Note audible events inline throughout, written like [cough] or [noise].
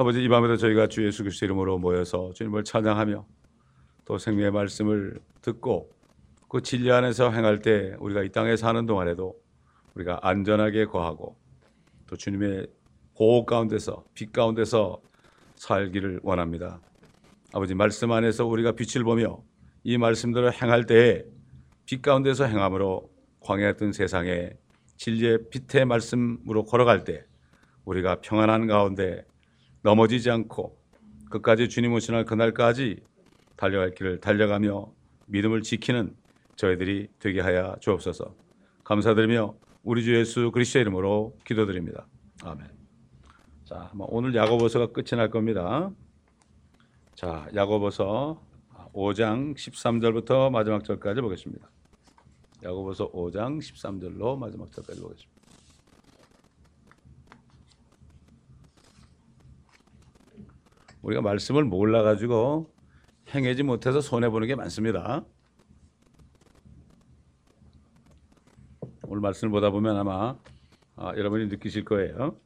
아버지 이 밤에도 저희가 주 예수 그리스도 이름으로 모여서 주님을 찬양하며 또 생명의 말씀을 듣고 그 진리 안에서 행할 때 우리가 이 땅에 사는 동안에도 우리가 안전하게 거하고 또 주님의 보호 가운데서 빛 가운데서 살기를 원합니다. 아버지 말씀 안에서 우리가 빛을 보며 이 말씀들을 행할 때에 빛 가운데서 행함으로 광야했던 세상에 진리의 빛의 말씀으로 걸어갈 때 우리가 평안한 가운데 넘어지지 않고 끝까지 주님 오시는 그날까지 달려갈 길을 달려가며 믿음을 지키는 저희들이 되게 하여 주옵소서. 감사드리며 우리 주 예수 그리스도의 이름으로 기도드립니다. 아멘. 자, 오늘 야고보서가 끝이 날 겁니다. 자, 야고보서 5장 13절부터 마지막 절까지 보겠습니다. 야고보서 5장 13절로 마지막 절까지 보겠습니다. 우리가 말씀을 몰라 가지고 행하지 못해서 손해 보는 게 많습니다. 오늘 말씀을 보다 보면 아마 아, 여러분이 느끼실 거예요.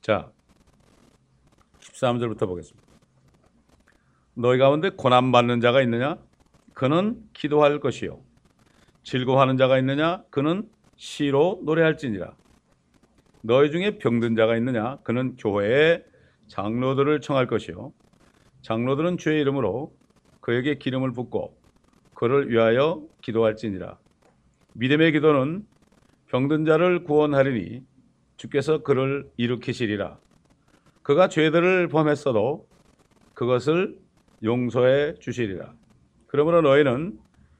자, 13절부터 보겠습니다. 너희 가운데 고난 받는 자가 있느냐? 그는 기도할 것이요. 즐거워하는 자가 있느냐? 그는 시로 노래할지니라. 너희 중에 병든 자가 있느냐? 그는 교회에 장로들을 청할 것이요. 장로들은 주의 이름으로 그에게 기름을 붓고 그를 위하여 기도할지니라. 믿음의 기도는 병든 자를 구원하리니 주께서 그를 일으키시리라. 그가 죄들을 범했어도 그것을 용서해 주시리라. 그러므로 너희는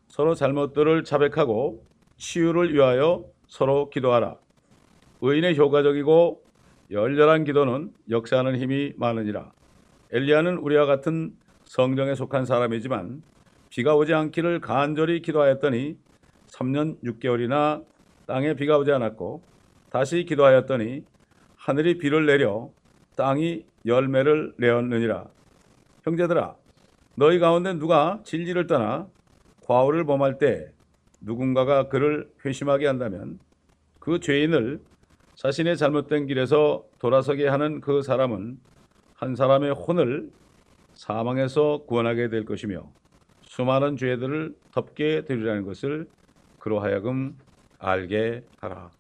서로 잘못들을 자백하고 치유를 위하여 서로 기도하라. 의인의 효과적이고 열렬한 기도는 역사하는 힘이 많으니라. 엘리야는 우리와 같은 성정에 속한 사람이지만 비가 오지 않기를 간절히 기도하였더니 3년 6개월이나 땅에 비가 오지 않았고 다시 기도하였더니 하늘이 비를 내려 땅이 열매를 내었느니라. 형제들아, 너희 가운데 누가 진리를 떠나 과오를 범할 때 누군가가 그를 회심하게 한다면 그 죄인을 자신의 잘못된 길에서 돌아서게 하는 그 사람은 한 사람의 혼을 사망에서 구원하게 될 것이며 수많은 죄들을 덮게 되리라는 것을 그로 하여금 알게 하라.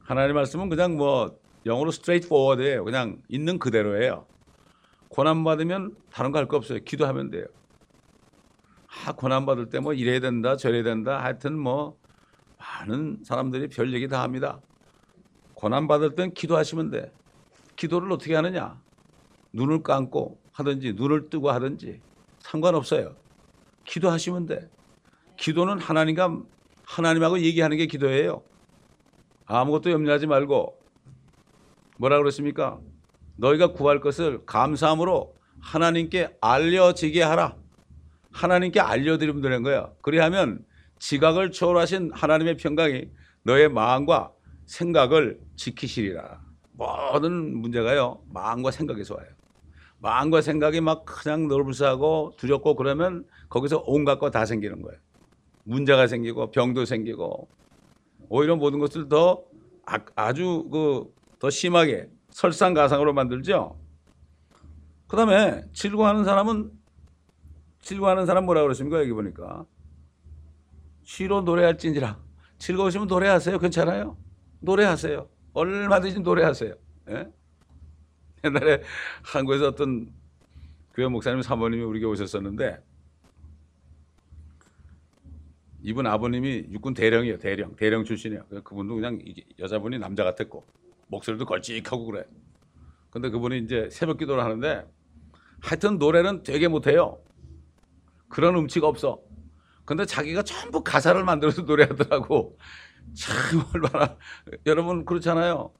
하나님 말씀은 그냥 뭐 영어로 스트레이트 포워드예요. 그냥 있는 그대로예요. 고난 받으면 다른 거 할 거 없어요. 기도하면 돼요. 아, 고난 받을 때 뭐 이래야 된다, 저래야 된다. 하여튼 뭐 많은 사람들이 별 얘기 다 합니다. 고난 받을 땐 기도하시면 돼. 기도를 어떻게 하느냐? 눈을 감고 하든지 눈을 뜨고 하든지 상관없어요. 기도하시면 돼. 기도는 하나님과 하나님하고 얘기하는 게 기도예요. 아무것도 염려하지 말고 뭐라 그랬습니까? 너희가 구할 것을 감사함으로 하나님께 알려지게 하라. 하나님께 알려드리면 되는 거야. 그리하면 지각을 초월하신 하나님의 평강이 너의 마음과 생각을 지키시리라. 모든 문제가요, 마음과 생각에서 와요. 마음과 생각이 막 그냥 넓을싸고 두렵고 그러면 거기서 온갖 거 다 생기는 거예요. 문제가 생기고 병도 생기고 오히려 모든 것을 더 아, 주 그 더 심하게 설상가상으로 만들죠. 그다음에 즐거워하는 사람은 즐거워하는 사람 뭐라 그러십니까 여기 보니까 시로 노래할진지라 즐거우시면 노래하세요 괜찮아요 노래하세요 얼마든지 노래하세요 예? 옛날에 한국에서 어떤 교회 목사님 사모님이 우리에게 오셨었는데 이분 아버님이 육군 대령이에요. 대령. 대령 출신이에요. 그분도 그냥 여자분이 남자 같았고 목소리도 걸찍하고 그래. 근데 그분이 이제 새벽 기도를 하는데 하여튼 노래는 되게 못해요. 그런 음치가 없어. 근데 자기가 전부 가사를 만들어서 노래하더라고. 참 [laughs] 얼마나 여러분 그렇잖아요.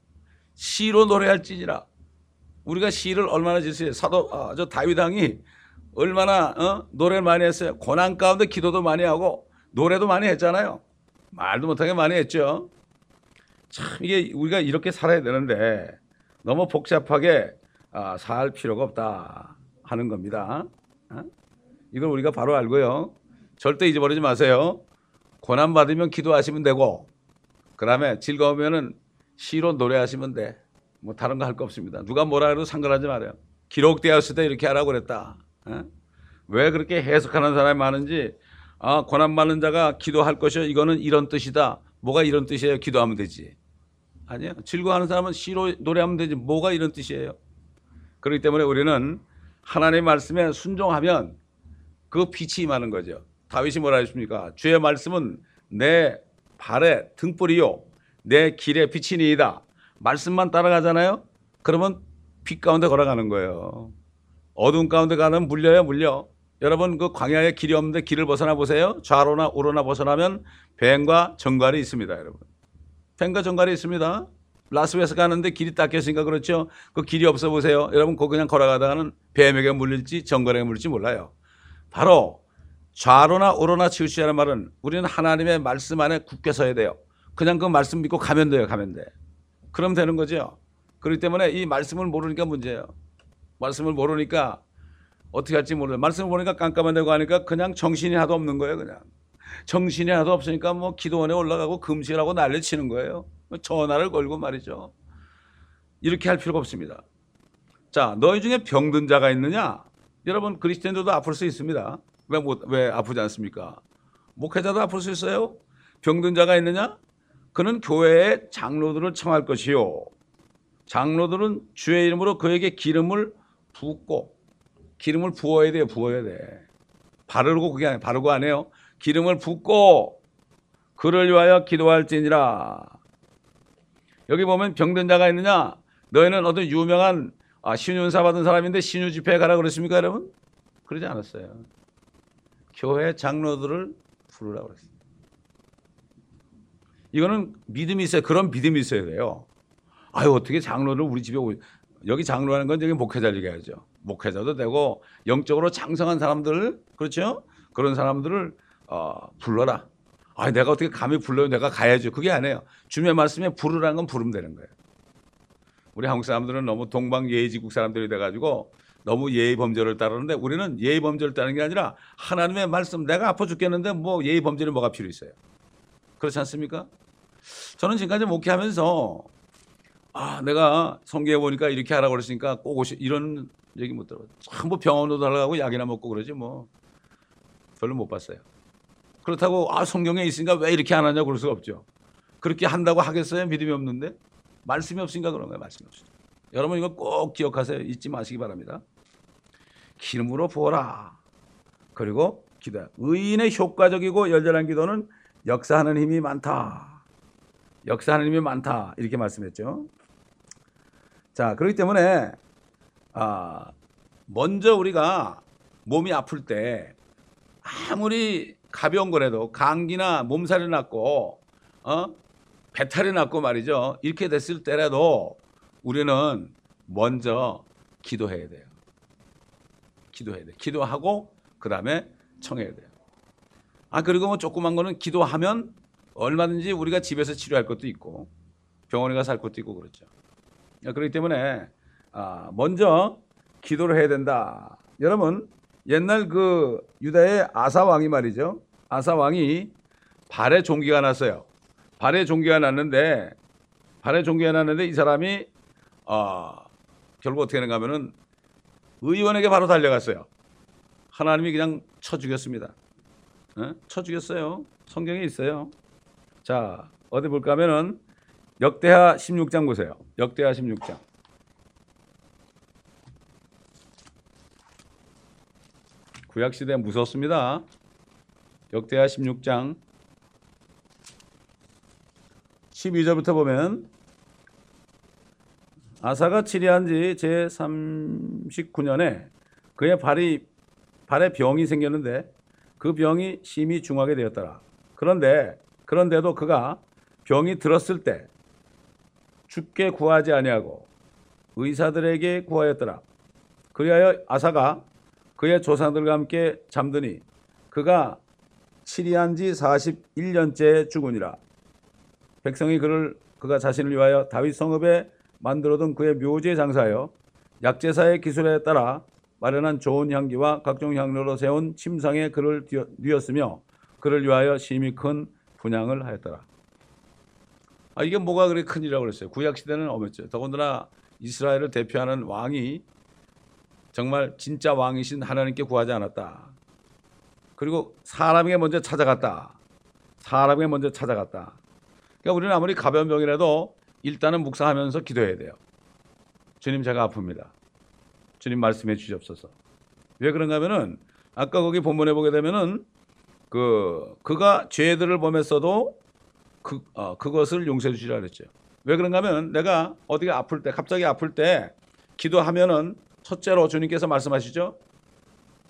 시로 노래할지니라. 우리가 시를 얼마나 짓어요. 사도 아, 저 다윗 왕이 얼마나 어? 노래를 많이 했어요. 고난 가운데 기도도 많이 하고 노래도 많이 했잖아요. 말도 못하게 많이 했죠. 참 이게 우리가 이렇게 살아야 되는데 너무 복잡하게 아, 살 필요가 없다 하는 겁니다. 어? 이걸 우리가 바로 알고요. 절대 잊어버리지 마세요. 고난 받으면 기도하시면 되고, 그 다음에 즐거우면은 시로 노래하시면 돼. 뭐 다른 거 할 거 없습니다. 누가 뭐라 해도 상관하지 말아요. 기록되었을 때 이렇게 하라고 그랬다. 에? 왜 그렇게 해석하는 사람이 많은지 아 고난 받는 자가 기도할 것이요 이거는 이런 뜻이다. 뭐가 이런 뜻이에요? 기도하면 되지. 아니에요. 즐거워하는 사람은 시로 노래하면 되지. 뭐가 이런 뜻이에요? 그렇기 때문에 우리는 하나님의 말씀에 순종하면 그 빛이 임하는 거죠. 다윗이 뭐라 했습니까? 주의 말씀은 내 발의 등불이요. 내 길의 빛이니이다. 말씀만 따라가잖아요. 그러면 빛 가운데 걸어가는 거예요. 어두운 가운데 가는 물려요, 물려. 여러분 그 광야에 길이 없는데 길을 벗어나 보세요. 좌로나 우로나 벗어나면 뱀과 정갈이 있습니다, 여러분. 뱀과 정갈이 있습니다. 라스베이스 가는데 길이 닦였으니까 그렇죠. 그 길이 없어 보세요. 여러분 그 그냥 걸어가다가는 뱀에게 물릴지 정갈에게 물릴지 몰라요. 바로 좌로나 우로나 치우치라는 말은 우리는 하나님의 말씀 안에 굳게 서야 돼요. 그냥 그 말씀 믿고 가면 돼요, 가면 돼. 그럼 되는 거죠. 그렇기 때문에 이 말씀을 모르니까 문제예요. 말씀을 모르니까 어떻게 할지 모르요 말씀을 모르니까 깜깜한 데고 하니까 그냥 정신이 하나도 없는 거예요, 그냥. 정신이 하나도 없으니까 뭐 기도원에 올라가고 금식하고 난리 치는 거예요. 전화를 걸고 말이죠. 이렇게 할 필요가 없습니다. 자, 너희 중에 병든 자가 있느냐? 여러분 그리스도인들도 아플 수 있습니다. 왜, 못, 왜 아프지 않습니까? 목회자도 아플 수 있어요. 병든 자가 있느냐? 그는 교회의 장로들을 청할 것이요. 장로들은 주의 이름으로 그에게 기름을 붓고 기름을 부어야 돼요. 부어야 돼. 바르고 그게 아니에요. 바르고 안 해요. 기름을 붓고 그를 위하여 기도할지니라. 여기 보면 병든 자가 있느냐? 너희는 어떤 유명한 아, 신윤사 받은 사람인데 신유 집회에 가라 그랬습니까, 여러분? 그러지 않았어요. 교회 장로들을 부르라고 그랬어요. 이거는 믿음이 있어요. 그런 믿음이 있어야 돼요. 아유, 어떻게 장로를 우리 집에 오, 여기 장로라는 건 여기 목회자를 얘기하죠. 목회자도 되고 영적으로 장성한 사람들, 그렇죠? 그런 사람들을 어, 불러라. 아, 내가 어떻게 감히 불러요? 내가 가야죠. 그게 아니에요. 주님의 말씀에 부르라는 건 부르면 되는 거예요. 우리 한국 사람들은 너무 동방 예의지국 사람들이 돼가지고 너무 예의 범죄를 따르는데 우리는 예의 범죄를 따르는 게 아니라 하나님의 말씀 내가 아파 죽겠는데 뭐 예의 범죄를 뭐가 필요 있어요. 그렇지 않습니까? 저는 지금까지 목회하면서 아 내가 성경에 보니까 이렇게 하라고 그랬으니까 꼭 오시 이런 얘기 못 들어요. 전부 병원도 달라고 약이나 먹고 그러지 뭐 별로 못 봤어요. 그렇다고 아 성경에 있으니까 왜 이렇게 안 하냐고 그럴 수가 없죠. 그렇게 한다고 하겠어요? 믿음이 없는데 말씀이 없으니까 그런 거예요. 말씀이 없으니까. 여러분 이거 꼭 기억하세요. 잊지 마시기 바랍니다. 기름으로 부어라. 그리고 기도. 의인의 효과적이고 열렬한 기도는 역사하는 힘이 많다. 역사하는 힘이 많다. 이렇게 말씀했죠. 자, 그렇기 때문에 아, 먼저 우리가 몸이 아플 때 아무리 가벼운 거라도 감기나 몸살이 났고 어? 배탈이 났고 말이죠. 이렇게 됐을 때라도 우리는 먼저 기도해야 돼요. 기도해야 돼. 기도하고 그 다음에 청해야 돼요. 아 그리고 뭐 조그만 거는 기도하면 얼마든지 우리가 집에서 치료할 것도 있고 병원에 가서 할 것도 있고 그렇죠. 그렇기 때문에 아, 먼저 기도를 해야 된다. 여러분 옛날 그 유다의 아사 왕이 말이죠. 아사 왕이 발에 종기가 났어요. 발에 종기가 났는데 발에 종기가 났는데 이 사람이 어, 결국 어떻게 되는가 하면은 의원에게 바로 달려갔어요. 하나님이 그냥 쳐 죽였습니다. 어? 쳐 죽였어요. 성경에 있어요. 자, 어디 볼까 하면은 역대하 16장 보세요. 역대하 16장. 구약 시대 무섭습니다. 역대하 16장 12절부터 보면 아사가 치리한 지 제 39년에 그의 발이 발에 병이 생겼는데 그 병이 심히 중하게 되었더라. 그런데 그런데도 그가 병이 들었을 때 죽게 구하지 아니하고 의사들에게 구하였더라. 그리하여 아사가 그의 조상들과 함께 잠드니 그가 치리한 지 41년째 죽으니라. 백성이 그를 그가 자신을 위하여 다윗 성읍에 만들어둔 그의 묘지에 장사하여 약제사의 기술에 따라 마련한 좋은 향기와 각종 향료로 세운 침상에 그를 뉘었으며 그를 위하여 심히 큰 분양을 하였더라. 아 이게 뭐가 그렇게 큰일이라고 그랬어요. 구약 시대는 어렸죠. 더군다나 이스라엘을 대표하는 왕이 정말 진짜 왕이신 하나님께 구하지 않았다. 그리고 사람에게 먼저 찾아갔다. 사람에게 먼저 찾아갔다. 그러니까 우리는 아무리 가벼운 병이라도 일단은 묵상하면서 기도해야 돼요. 주님 제가 아픕니다. 주님 말씀해 주시옵소서. 왜 그런가 하면은 아까 거기 본문에 보게 되면은 그 그가 죄들을 범했어도 그 어, 그것을 용서해 주시라 그랬죠. 왜 그런가 하면 내가 어디가 아플 때 갑자기 아플 때 기도하면은 첫째로 주님께서 말씀하시죠.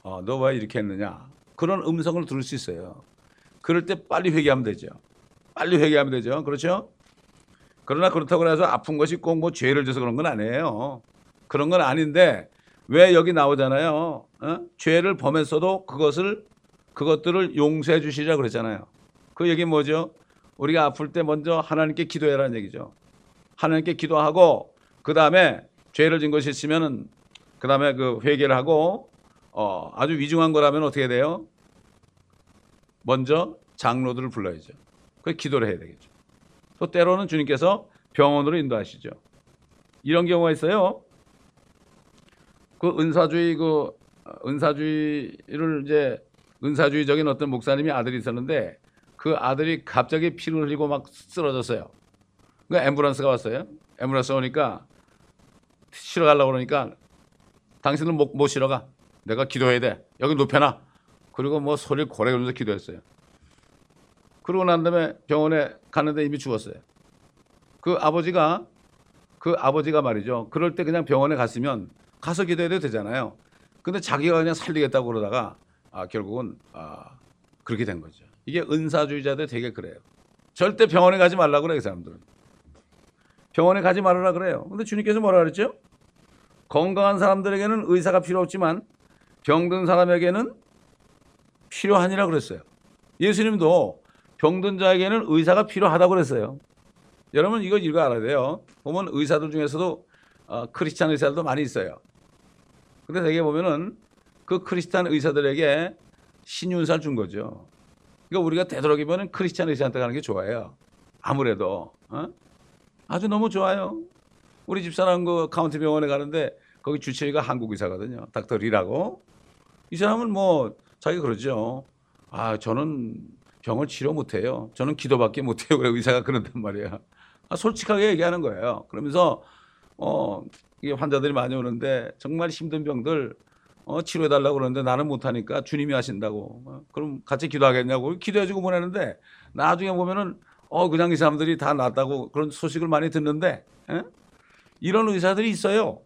어, 너 왜 이렇게 했느냐? 그런 음성을 들을 수 있어요. 그럴 때 빨리 회개하면 되죠. 빨리 회개하면 되죠. 그렇죠? 그러나 그렇다고 해서 아픈 것이 꼭 뭐 죄를 져서 그런 건 아니에요. 그런 건 아닌데 왜 여기 나오잖아요. 어? 죄를 범했어도 그것을 그것들을 용서해 주시라 그랬잖아요. 그 얘기 뭐죠? 우리가 아플 때 먼저 하나님께 기도해라는 얘기죠. 하나님께 기도하고 그 다음에 죄를 진 것이 있으면은 그 다음에 그 회개를 하고 어, 아주 위중한 거라면 어떻게 돼요? 먼저 장로들을 불러야죠. 그 기도를 해야 되겠죠. 또 때로는 주님께서 병원으로 인도하시죠. 이런 경우가 있어요. 그 은사주의 그 은사주의를 이제 은사주의적인 어떤 목사님이 아들이 있었는데 그 아들이 갑자기 피를 흘리고 막 쓰러졌어요. 그 앰뷸런스가 왔어요. 앰뷸런스 오니까 실어 가려고 그러니까 당신은 못, 못 실어 가. 내가 기도해야 돼. 여기 눕혀놔. 그리고 뭐 소리를 고래 그러면서 기도했어요. 그러고 난 다음에 병원에 갔는데 이미 죽었어요. 그 아버지가 그 아버지가 말이죠. 그럴 때 그냥 병원에 갔으면 가서 기도해도 되잖아요. 근데 자기가 그냥 살리겠다고 그러다가 아, 결국은 아, 그렇게 된 거죠. 이게 은사주의자들 되게 그래요. 절대 병원에 가지 말라고 그래요, 그 사람들은. 병원에 가지 말아라 그래요. 근데 주님께서 뭐라 그랬죠? 건강한 사람들에게는 의사가 필요 없지만 병든 사람에게는 필요하니라 그랬어요. 예수님도 병든 자에게는 의사가 필요하다고 그랬어요. 여러분 이거 읽어 알아야 돼요. 보면 의사들 중에서도 어, 크리스찬 의사들도 많이 있어요. 근데 되게 보면은 그 크리스찬 의사들에게 신윤사를 준 거죠. 그러니까 우리가 되도록이면 크리스찬 의사한테 가는 게 좋아요. 아무래도 어? 아주 너무 좋아요. 우리 집사람 그 카운티 병원에 가는데 거기 주치의가 한국 의사거든요. 닥터 리라고. 이 사람은 뭐 자기가 그러죠. 아 저는 병을 치료 못해요. 저는 기도밖에 못해요. 그래 [laughs] 의사가 그런단 말이야. 아, 솔직하게 얘기하는 거예요. 그러면서 어 이게 환자들이 많이 오는데 정말 힘든 병들 어, 치료해 달라고 그러는데 나는 못하니까 주님이 하신다고. 어, 그럼 같이 기도하겠냐고 기도해주고 보내는데 나중에 보면은 어 그냥 이 사람들이 다 낫다고 그런 소식을 많이 듣는데 에? 이런 의사들이 있어요.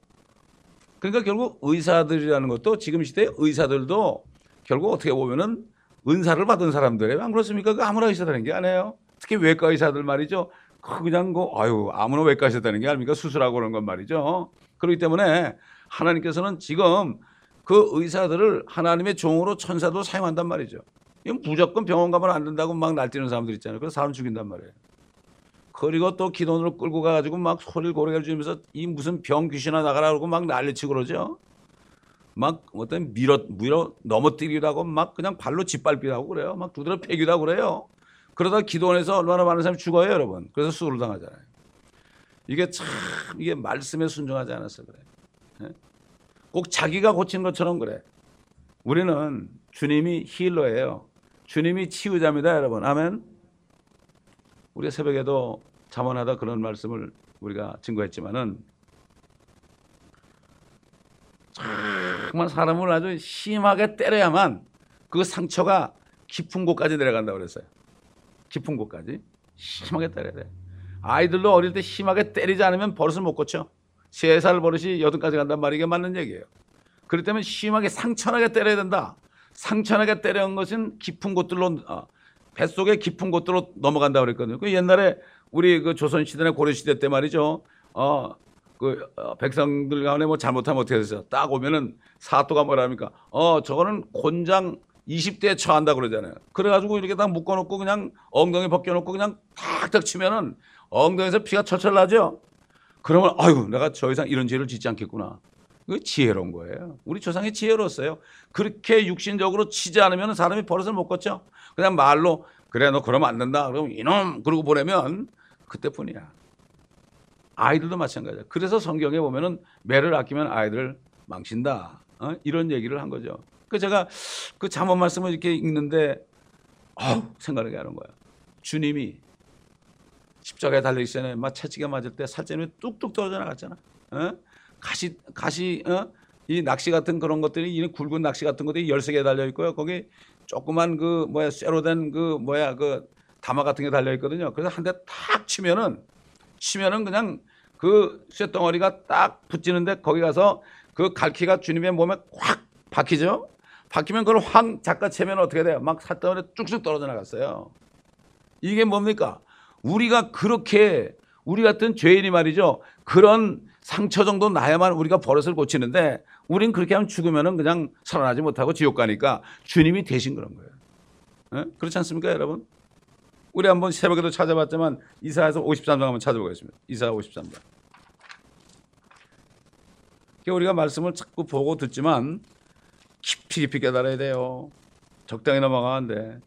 그러니까 결국 의사들이라는 것도 지금 시대 의사들도 결국 어떻게 보면은 은사를 받은 사람들이에요. 안 그렇습니까? 그 아무나 의사다는 게 아니에요. 특히 외과 의사들 말이죠. 그 그냥 그 아유 아무나 외과 의사다는 게 아닙니까? 수술하고 그런 건 말이죠. 그렇기 때문에 하나님께서는 지금 그 의사들을 하나님의 종으로 천사도 사용한단 말이죠. 이건 무조건 병원 가면 안 된다고 막 날뛰는 사람들 있잖아요. 그래서 사람 죽인단 말이에요. 그리고 또 기도원으로 끌고 가가지고 막 소리를 고래를 지면서 이 무슨 병 귀신아 나가라 그러고 막 난리치고 그러죠. 막 어떤 밀어 밀어 넘어뜨리기도 하고 막 그냥 발로 짓밟기도 하고 그래요. 막 두드려 패기도 하고 그래요. 그러다 기도원에서 얼마나 많은 사람이 죽어요, 여러분. 그래서 수를 당하잖아요. 이게 참 이게 말씀에 순종하지 않아서 그래. 예? 꼭 자기가 고친 것처럼 그래. 우리는 주님이 힐러예요. 주님이 치유자입니다, 여러분. 아멘. 우리가 새벽에도 자원하다 그런 말씀을 우리가 증거했지만은 정말 사람을 아주 심하게 때려야만 그 상처가 깊은 곳까지 내려간다고 그랬어요. 깊은 곳까지 심하게 때려야 돼. 아이들도 어릴 때 심하게 때리지 않으면 버릇을 못 고쳐. 세 살 버릇이 여든까지 간단 말이 게 맞는 얘기예요. 그렇기 때문에 심하게 상처나게 때려야 된다. 상처나게 때려온 것은 깊은 곳들로 어, 뱃속에 깊은 곳들로 넘어간다 그랬거든요. 그 옛날에 우리 그 조선 시대나 고려 시대 때 말이죠. 어, 그 어, 백성들 간에 뭐 잘못하면 어떻게? 딱 오면은 사또가 뭐랍니까? 어, 저거는 곤장 20대에 처한다 그러잖아요. 그래가지고 이렇게 딱 묶어놓고 그냥 엉덩이 벗겨놓고 그냥 탁탁 치면은 엉덩이에서 피가 철철 나죠. 그러면 아유 내가 더 이상 이런 죄를 짓지 않겠구나. 그 지혜로운 거예요. 우리 조상이 지혜로웠어요. 그렇게 육신적으로 치지 않으면 사람이 버릇을 못 걷죠. 그냥 말로 그래 너 그러면 안 된다. 그럼 이놈 그러고 보내면 그때뿐이야. 아이들도 마찬가지야. 그래서 성경에 보면은 매를 아끼면 아이들 망친다. 어? 이런 얘기를 한 거죠. 그 제가 그 잠언 말씀을 이렇게 읽는데 어우, 생각나게 하는 거야. 주님이 십자가에 달리기 전에 막 채찍에 맞을 때 살점이 뚝뚝 떨어져 나갔잖아. 어? 가시 가시 어? 이 낚시 같은 그런 것들이 이 굵은 낚시 같은 것들이 열세 개 달려 있고요. 거기 조그만 그 뭐야 쇠로 된 그 뭐야 그 다마 같은 게 달려 있거든요. 그래서 한 대 탁 치면은 치면은 그냥 그 쇠덩어리가 딱 붙지는데 거기 가서 그 갈퀴가 주님의 몸에 확 박히죠. 박히면 그걸 확 작가 채면 어떻게 돼요? 막 살덩어리 쭉쭉 떨어져 나갔어요. 이게 뭡니까? 우리가 그렇게 우리 같은 죄인이 말이죠. 그런 상처 정도 나야만 우리가 버릇을 고치는데 우린 그렇게 하면 죽으면은 그냥 살아나지 못하고 지옥 가니까 주님이 대신 그런 거예요. 에? 그렇지 않습니까, 여러분? 우리 한번 새벽에도 찾아봤지만 이사에서 53장 한번 찾아보겠습니다. 이사 53장. 우리가 말씀을 자꾸 보고 듣지만 깊이 깊이 깨달아야 돼요. 적당히 넘어가는데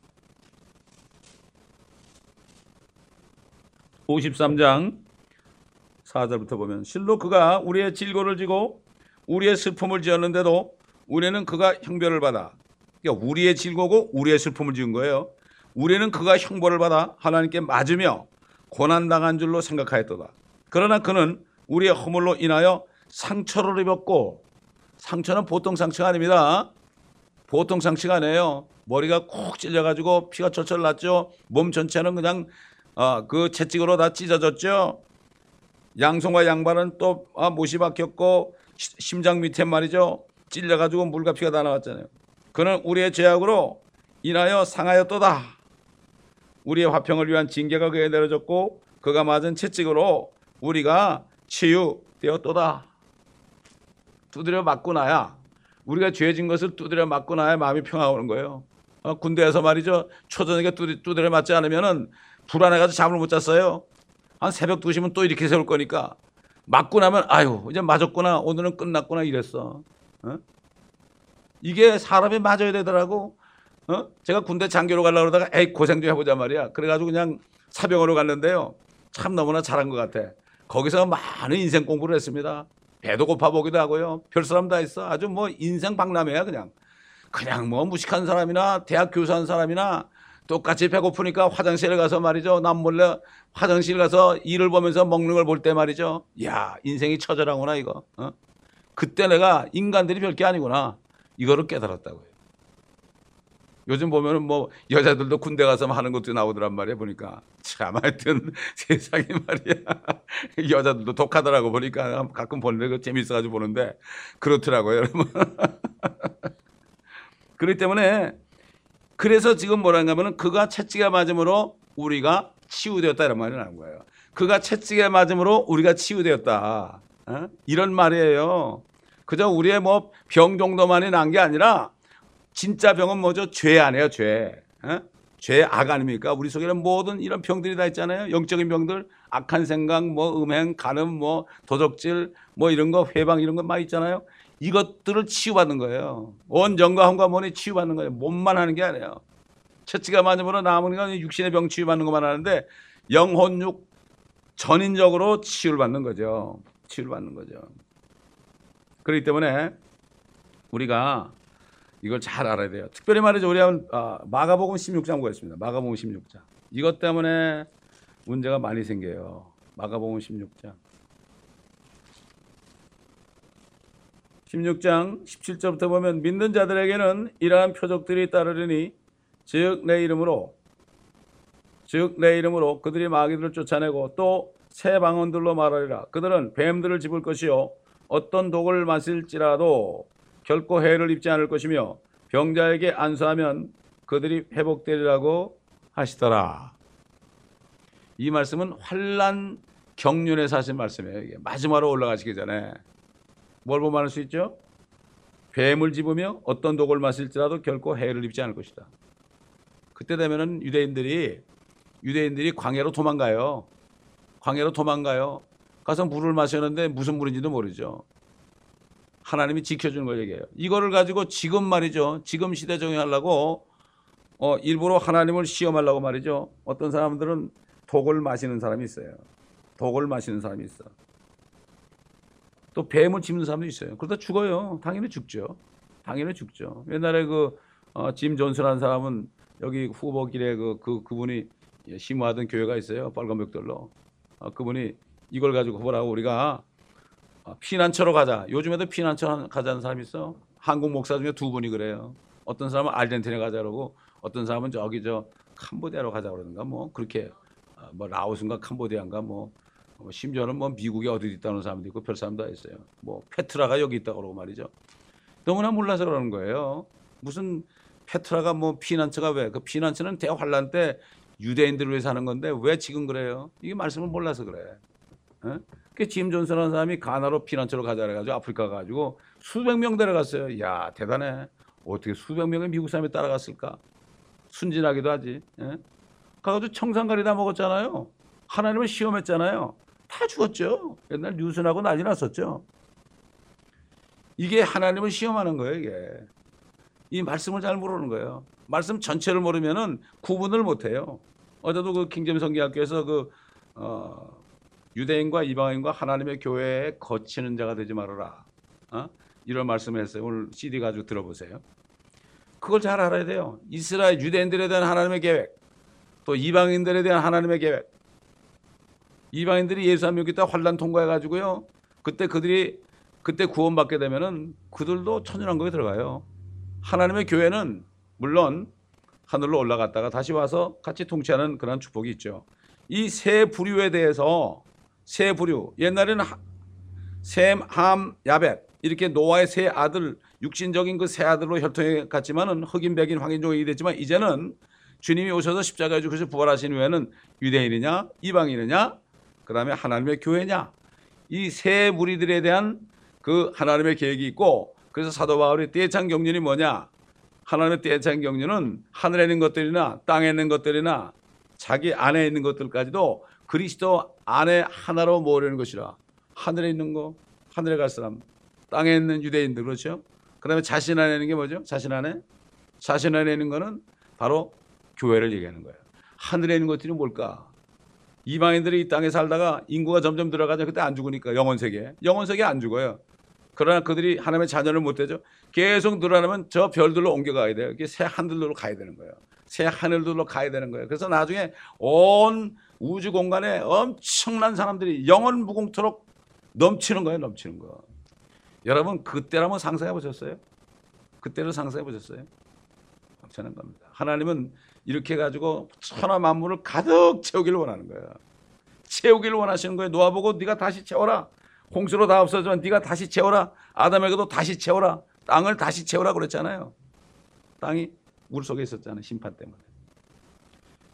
53장 4절부터 보면 실로 그가 우리의 질고를 지고 우리의 슬픔을 지었는데도 우리는 그가 형벌을 받아 그러니까 우리의 질고고 우리의 슬픔을 지은 거예요. 우리는 그가 형벌을 받아 하나님께 맞으며 고난당한 줄로 생각하였도다. 그러나 그는 우리의 허물로 인하여 상처를 입었고 상처는 보통 상처가 아닙니다. 보통 상처가 아니에요. 머리가 콕 찔려가지고 피가 철철 났죠. 몸 전체는 그냥 어, 그 채찍으로 다 찢어졌죠. 양손과 양발은 또 아, 못이 박혔고 시- 심장 밑에 말이죠. 찔려가지고 물과 피가 다 나왔잖아요. 그는 우리의 죄악으로 인하여 상하였도다. 우리의 화평을 위한 징계가 그에 내려졌고 그가 맞은 채찍으로 우리가 치유되었도다. 두드려 맞고 나야 우리가 죄진 것을 두드려 맞고 나야 마음이 평화가 오는 거예요. 어, 군대에서 말이죠. 초저녁에 두드- 두드려 맞지 않으면은 불안해가지고 잠을 못 잤어요. 한 새벽 2시면 또 이렇게 세울 거니까 맞고 나면 아유 이제 맞았구나 오늘은 끝났구나 이랬어. 어? 이게 사람이 맞아야 되더라고. 어? 제가 군대 장교로 가려고 그러다가 에이 고생 좀 해보자 말이야. 그래가지고 그냥 사병으로 갔는데요. 참 너무나 잘한 것 같아. 거기서 많은 인생 공부를 했습니다. 배도 고파 보기도 하고요. 별 사람 다 있어. 아주 뭐 인생 박람회야 그냥. 그냥 뭐 무식한 사람이나 대학 교수한 사람이나 똑같이 배고프니까 화장실에 가서 말이죠. 남 몰래 화장실 가서 일을 보면서 먹는 걸 볼 때 말이죠. 야 인생이 처절하구나 이거. 어? 그때 내가 인간들이 별게 아니구나. 이거를 깨달았다고요. 요즘 보면은 뭐 여자들도 군대 가서 하는 것도 나오더란 말이야 보니까. 참 하여튼 [laughs] 세상에 말이야. [laughs] 여자들도 독하더라고 보니까. 가끔 보는데 그 재밌어가지고 보는데. 그렇더라고요 여러분. [laughs] 그렇기 때문에 그래서 지금 뭐라는가 하면은 그가 채찍에 맞음으로 우리가 치유되었다 이런 말이 나온 거예요. 그가 채찍에 맞음으로 우리가 치유되었다. 어? 이런 말이에요. 그저 우리의 뭐 병 정도만이 난 게 아니라 진짜 병은 뭐죠? 죄 아니에요, 죄. 어? 죄, 악 아닙니까? 우리 속에는 모든 이런 병들이 다 있잖아요. 영적인 병들, 악한 생각, 뭐 음행, 간음, 뭐 도적질, 뭐 이런 거, 회방 이런 거 많이 있잖아요. 이것들을 치유받는 거예요. 온 정과 혼과 몸이 치유받는 거예요. 몸만 하는 게 아니에요. 채찍가 맞으면 남은 건 육신의 병 치유받는 것만 하는데 영혼 육 전인적으로 치유를 받는 거죠. 치유를 받는 거죠. 그렇기 때문에 우리가 이걸 잘 알아야 돼요. 특별히 말이죠. 우리 한번 아, 마가복음 16장 보겠습니다. 마가복음 16장. 이것 때문에 문제가 많이 생겨요. 마가복음 16장. 16장 17절부터 보면 믿는 자들에게는 이러한 표적들이 따르리니 즉 내 이름으로 즉 내 이름으로 그들이 마귀들을 쫓아내고 또 새 방언들로 말하리라 그들은 뱀들을 집을 것이요 어떤 독을 마실지라도 결코 해를 입지 않을 것이며 병자에게 안수하면 그들이 회복되리라고 하시더라. 이 말씀은 환란 경륜에서 하신 말씀이에요. 이게 마지막으로 올라가시기 전에 뭘 보면 알 수 있죠? 뱀을 집으며 어떤 독을 마실지라도 결코 해를 입지 않을 것이다. 그때 되면은 유대인들이 유대인들이 광야로 도망가요. 광야로 도망가요. 가서 물을 마셨는데 무슨 물인지도 모르죠. 하나님이 지켜주는 걸 얘기해요. 이거를 가지고 지금 말이죠. 지금 시대 정의하려고 어, 일부러 하나님을 시험하려고 말이죠. 어떤 사람들은 독을 마시는 사람이 있어요. 독을 마시는 사람이 있어. 또 뱀을 짚는 사람도 있어요. 그러다 죽어요. 당연히 죽죠. 당연히 죽죠. 옛날에 그, 어, 짐 존스라는 사람은 여기 후보길에 그, 그, 그분이 심호하던 교회가 있어요. 빨간 벽돌로. 어, 그분이 이걸 가지고 뭐라고 우리가 어, 피난처로 가자. 요즘에도 피난처 가자는 사람이 있어. 한국 목사 중에 두 분이 그래요. 어떤 사람은 아르헨티나 가자 그러고 어떤 사람은 저기 저 캄보디아로 가자 그러는가 뭐 그렇게 어, 뭐 라오스인가 캄보디아인가 뭐, 뭐 심지어는 뭐 미국에 어디 있다는 사람도 있고 별 사람도 있어요. 뭐 페트라가 여기 있다 그러고 말이죠. 너무나 몰라서 그러는 거예요. 무슨 페트라가 뭐 피난처가 왜? 그 피난처는 대환란 때 유대인들을 위해서 하는 건데 왜 지금 그래요? 이게 말씀을 몰라서 그래. 어? 그짐 존슨라는 사람이 가나로 피난처로 가자 그래가지고 아프리카 가지고 수백 명 데려갔어요. 야 대단해. 어떻게 수백 명의 미국 사람이 따라갔을까? 순진하기도 하지. 예? 가가지고 청산가리 다 먹었잖아요. 하나님을 시험했잖아요. 다 죽었죠. 옛날 뉴스나고 난리 났었죠. 이게 하나님을 시험하는 거예요, 이게. 이 말씀을 잘 모르는 거예요. 말씀 전체를 모르면은 구분을 못 해요. 어제도 그 킹잼 성기학교에서 그, 어, 유대인과 이방인과 하나님의 교회에 거치는 자가 되지 말아라. 어? 이런 말씀을 했어요. 오늘 CD 가지고 들어보세요. 그걸 잘 알아야 돼요. 이스라엘 유대인들에 대한 하나님의 계획, 또 이방인들에 대한 하나님의 계획. 이방인들이 예수 안 믿겠다 환란 통과해 가지고요. 그때 그들이 그때 구원받게 되면은 그들도 천연왕국에 들어가요. 하나님의 교회는 물론 하늘로 올라갔다가 다시 와서 같이 통치하는 그런 축복이 있죠. 이 세 부류에 대해서 세 부류 옛날에는 셈, 함, 야벳 이렇게 노아의 세 아들 육신적인 그 세 아들로 혈통해 갔지만은 흑인, 백인, 황인족이 됐지만 이제는 주님이 오셔서 십자가에 죽으셔 부활하신 후에는 유대인이냐 이방인이냐 그다음에 하나님의 교회냐. 이 세 무리들에 대한 그 하나님의 계획이 있고 그래서 사도 바울이 떼창 경륜이 뭐냐? 하나님의 떼창 경륜은 하늘에 있는 것들이나 땅에 있는 것들이나 자기 안에 있는 것들까지도 그리스도 안에 하나로 모으려는 것이라. 하늘에 있는 거 하늘에 갈 사람 땅에 있는 유대인들 그렇죠? 그 다음에 자신 안에 있는 게 뭐죠? 자신 안에? 자신 안에 있는 거는 바로 교회를 얘기하는 거예요. 하늘에 있는 것들이 뭘까? 이방인들이 이 땅에 살다가 인구가 점점 들어가자 그때 안 죽으니까 영원 세계 영원 세계 안 죽어요. 그러나 그들이 하나님의 자녀를 못 되죠. 계속 늘어나면 저 별들로 옮겨가야 돼요. 이게 새 하늘로 가야 되는 거예요. 새 하늘들로 가야 되는 거예요. 그래서 나중에 온 우주 공간에 엄청난 사람들이 영원 무궁토록 넘치는 거예요. 넘치는 거. 여러분 그때라면 상상해 보셨어요? 그때를 상상해 보셨어요? 엄청난 겁니다. 하나님은 이렇게 가지고 천하 만물을 가득 채우기를 원하는 거예요. 채우기를 원하시는 거예요. 노아 보고 네가 다시 채워라. 홍수로 다 없어지면 네가 다시 채워라. 아담에게도 다시 채워라. 땅을 다시 채워라 그랬잖아요. 땅이 물 속에 있었잖아요. 심판 때문에.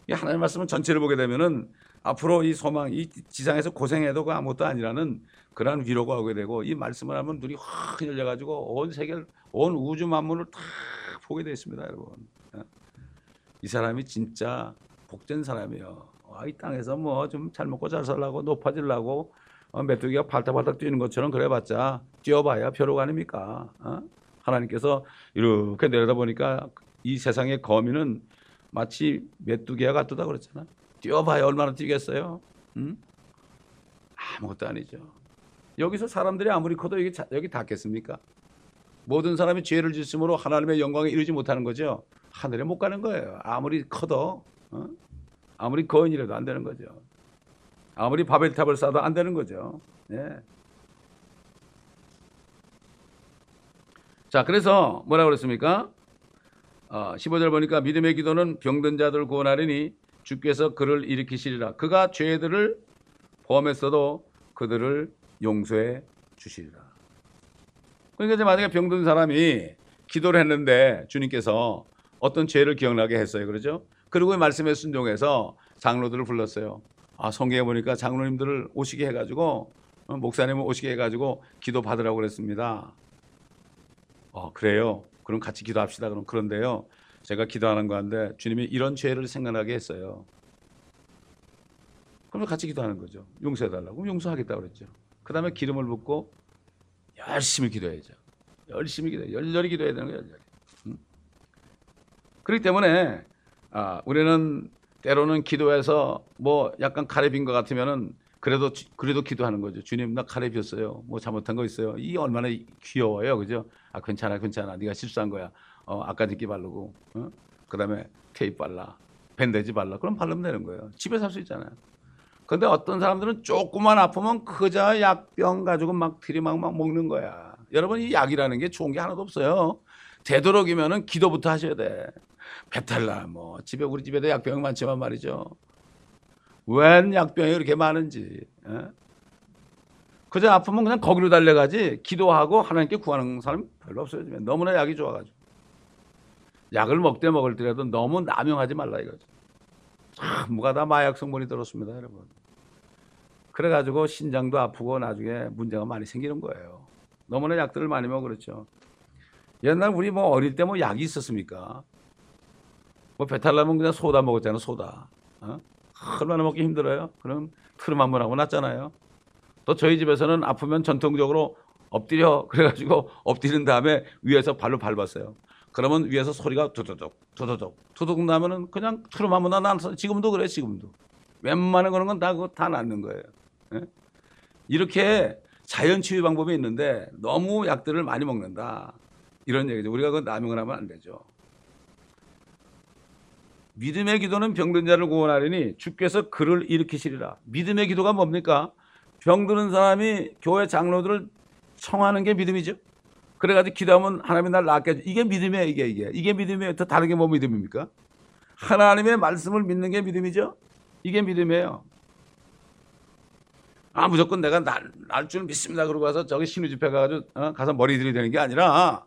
이 하나님 말씀은 전체를 보게 되면은 앞으로 이 소망, 이 지상에서 고생해도 그 아무것도 아니라는 그러한 위로가 오게 되고 이 말씀을 하면 눈이 확 열려가지고 온 세계, 온 우주 만물을 다 보게 되었습니다, 여러분. 예. 이 사람이 진짜 복된 사람이에요. 아, 이 땅에서 뭐 좀 잘 먹고 잘 살라고 높아지려고 어, 메뚜기가 발딱발딱 뛰는 것처럼 그래봤자 뛰어봐야 벼룩 아닙니까? 어? 하나님께서 이렇게 내려다 보니까 이 세상의 거미는 마치 메뚜기와 같다 그랬잖아. 뛰어봐야 얼마나 뛰겠어요? 응? 아무것도 아니죠. 여기서 사람들이 아무리 커도 여기, 여기 닿겠습니까? 모든 사람이 죄를 짓음으로 하나님의 영광에 이르지 못하는 거죠. 하늘에 못 가는 거예요. 아무리 커도 어? 아무리 거인이라도 안 되는 거죠. 아무리 바벨탑을 쌓아도 안 되는 거죠. 예. 자, 그래서 뭐라 그랬습니까? 어, 15절 보니까 믿음의 기도는 병든 자들 구원하리니 주께서 그를 일으키시리라. 그가 죄들을 범했어도 그들을 용서해 주시리라. 그러니까 이제 만약에 병든 사람이 기도를 했는데 주님께서 어떤 죄를 기억나게 했어요. 그러죠? 그리고 말씀에 순종해서 장로들을 불렀어요. 아, 성경에 보니까 장로님들을 오시게 해가지고 어, 목사님을 오시게 해가지고 기도 받으라고 그랬습니다. 어, 그래요. 그럼 같이 기도합시다. 그럼 그런데요. 제가 기도하는 건데 주님이 이런 죄를 생각나게 했어요. 그러면 같이 기도하는 거죠. 용서해 달라고. 그럼 용서하겠다고 그랬죠. 그 다음에 기름을 붓고 열심히 기도해야죠. 열심히 기도해. 열렬히 기도해야 되는 거예요. 열렬히. 응? 그렇기 때문에 아, 우리는 때로는 기도해서 뭐 약간 가래 빈 것 같으면은 그래도 주- 그래도 기도하는 거죠. 주님 나 가래 비었어요. 뭐 잘못한 거 있어요. 이 얼마나 귀여워요, 그죠? 아 괜찮아, 괜찮아. 네가 실수한 거야. 어 아까 늦게 바르고, 어? 그다음에 테이프 발라, 밴드지 발라. 그럼 바르면 되는 거예요. 집에서 할 수 있잖아요. 근데 어떤 사람들은 조금만 아프면 그저 약병 가지고 막 들이막 막 먹는 거야. 여러분 이 약이라는 게 좋은 게 하나도 없어요. 되도록이면은 기도부터 하셔야 돼. 배탈나 뭐 집에 우리 집에도 약병 많지만 말이죠. 웬 약병이 그렇게 많은지. 예? 그저 아프면 그냥 거기로 달려가지 기도하고 하나님께 구하는 사람 별로 없어요. 너무나 약이 좋아가지고. 약을 먹되 먹을 때라도 너무 남용하지 말라 이거죠. 전부가 다 마약 성분이 들었습니다, 여러분. 그래가지고 신장도 아프고 나중에 문제가 많이 생기는 거예요. 너무나 약들을 많이 먹어 그렇죠. 옛날 우리 뭐 어릴 때 뭐 약이 있었습니까? 뭐 배탈 나면 그냥 소다 먹었잖아요, 소다. 어? 얼마나 먹기 힘들어요? 그럼 트름 한번 하고 났잖아요. 또 저희 집에서는 아프면 전통적으로 엎드려 그래가지고 [laughs] 엎드린 다음에 위에서 발로 밟았어요. 그러면 위에서 소리가 두두둑 두두둑 두둑 나면은 그냥 트름 한번 나서 지금도 그래 지금도 웬만한 그런 건 다 그거 다 낫는 거예요. 예? 이렇게 자연 치유 방법이 있는데 너무 약들을 많이 먹는다 이런 얘기죠. 우리가 그 남용을 하면 안 되죠. 믿음의 기도는 병든 자를 구원하리니 주께서 그를 일으키시리라. 믿음의 기도가 뭡니까? 병드는 사람이 교회 장로들을 청하는 게 믿음이죠. 그래가지고 기도하면 하나님이 날 낫게 해줘. 이게 믿음이에요, 이게, 이게. 이게 믿음이에요. 더 다른 게 뭐 믿음입니까? 하나님의 말씀을 믿는 게 믿음이죠. 이게 믿음이에요. 아, 무조건 내가 날, 날 줄 믿습니다. 그러고 가서 저기 신우 집회 가가지고, 어? 가서 머리 들이대는 게 아니라,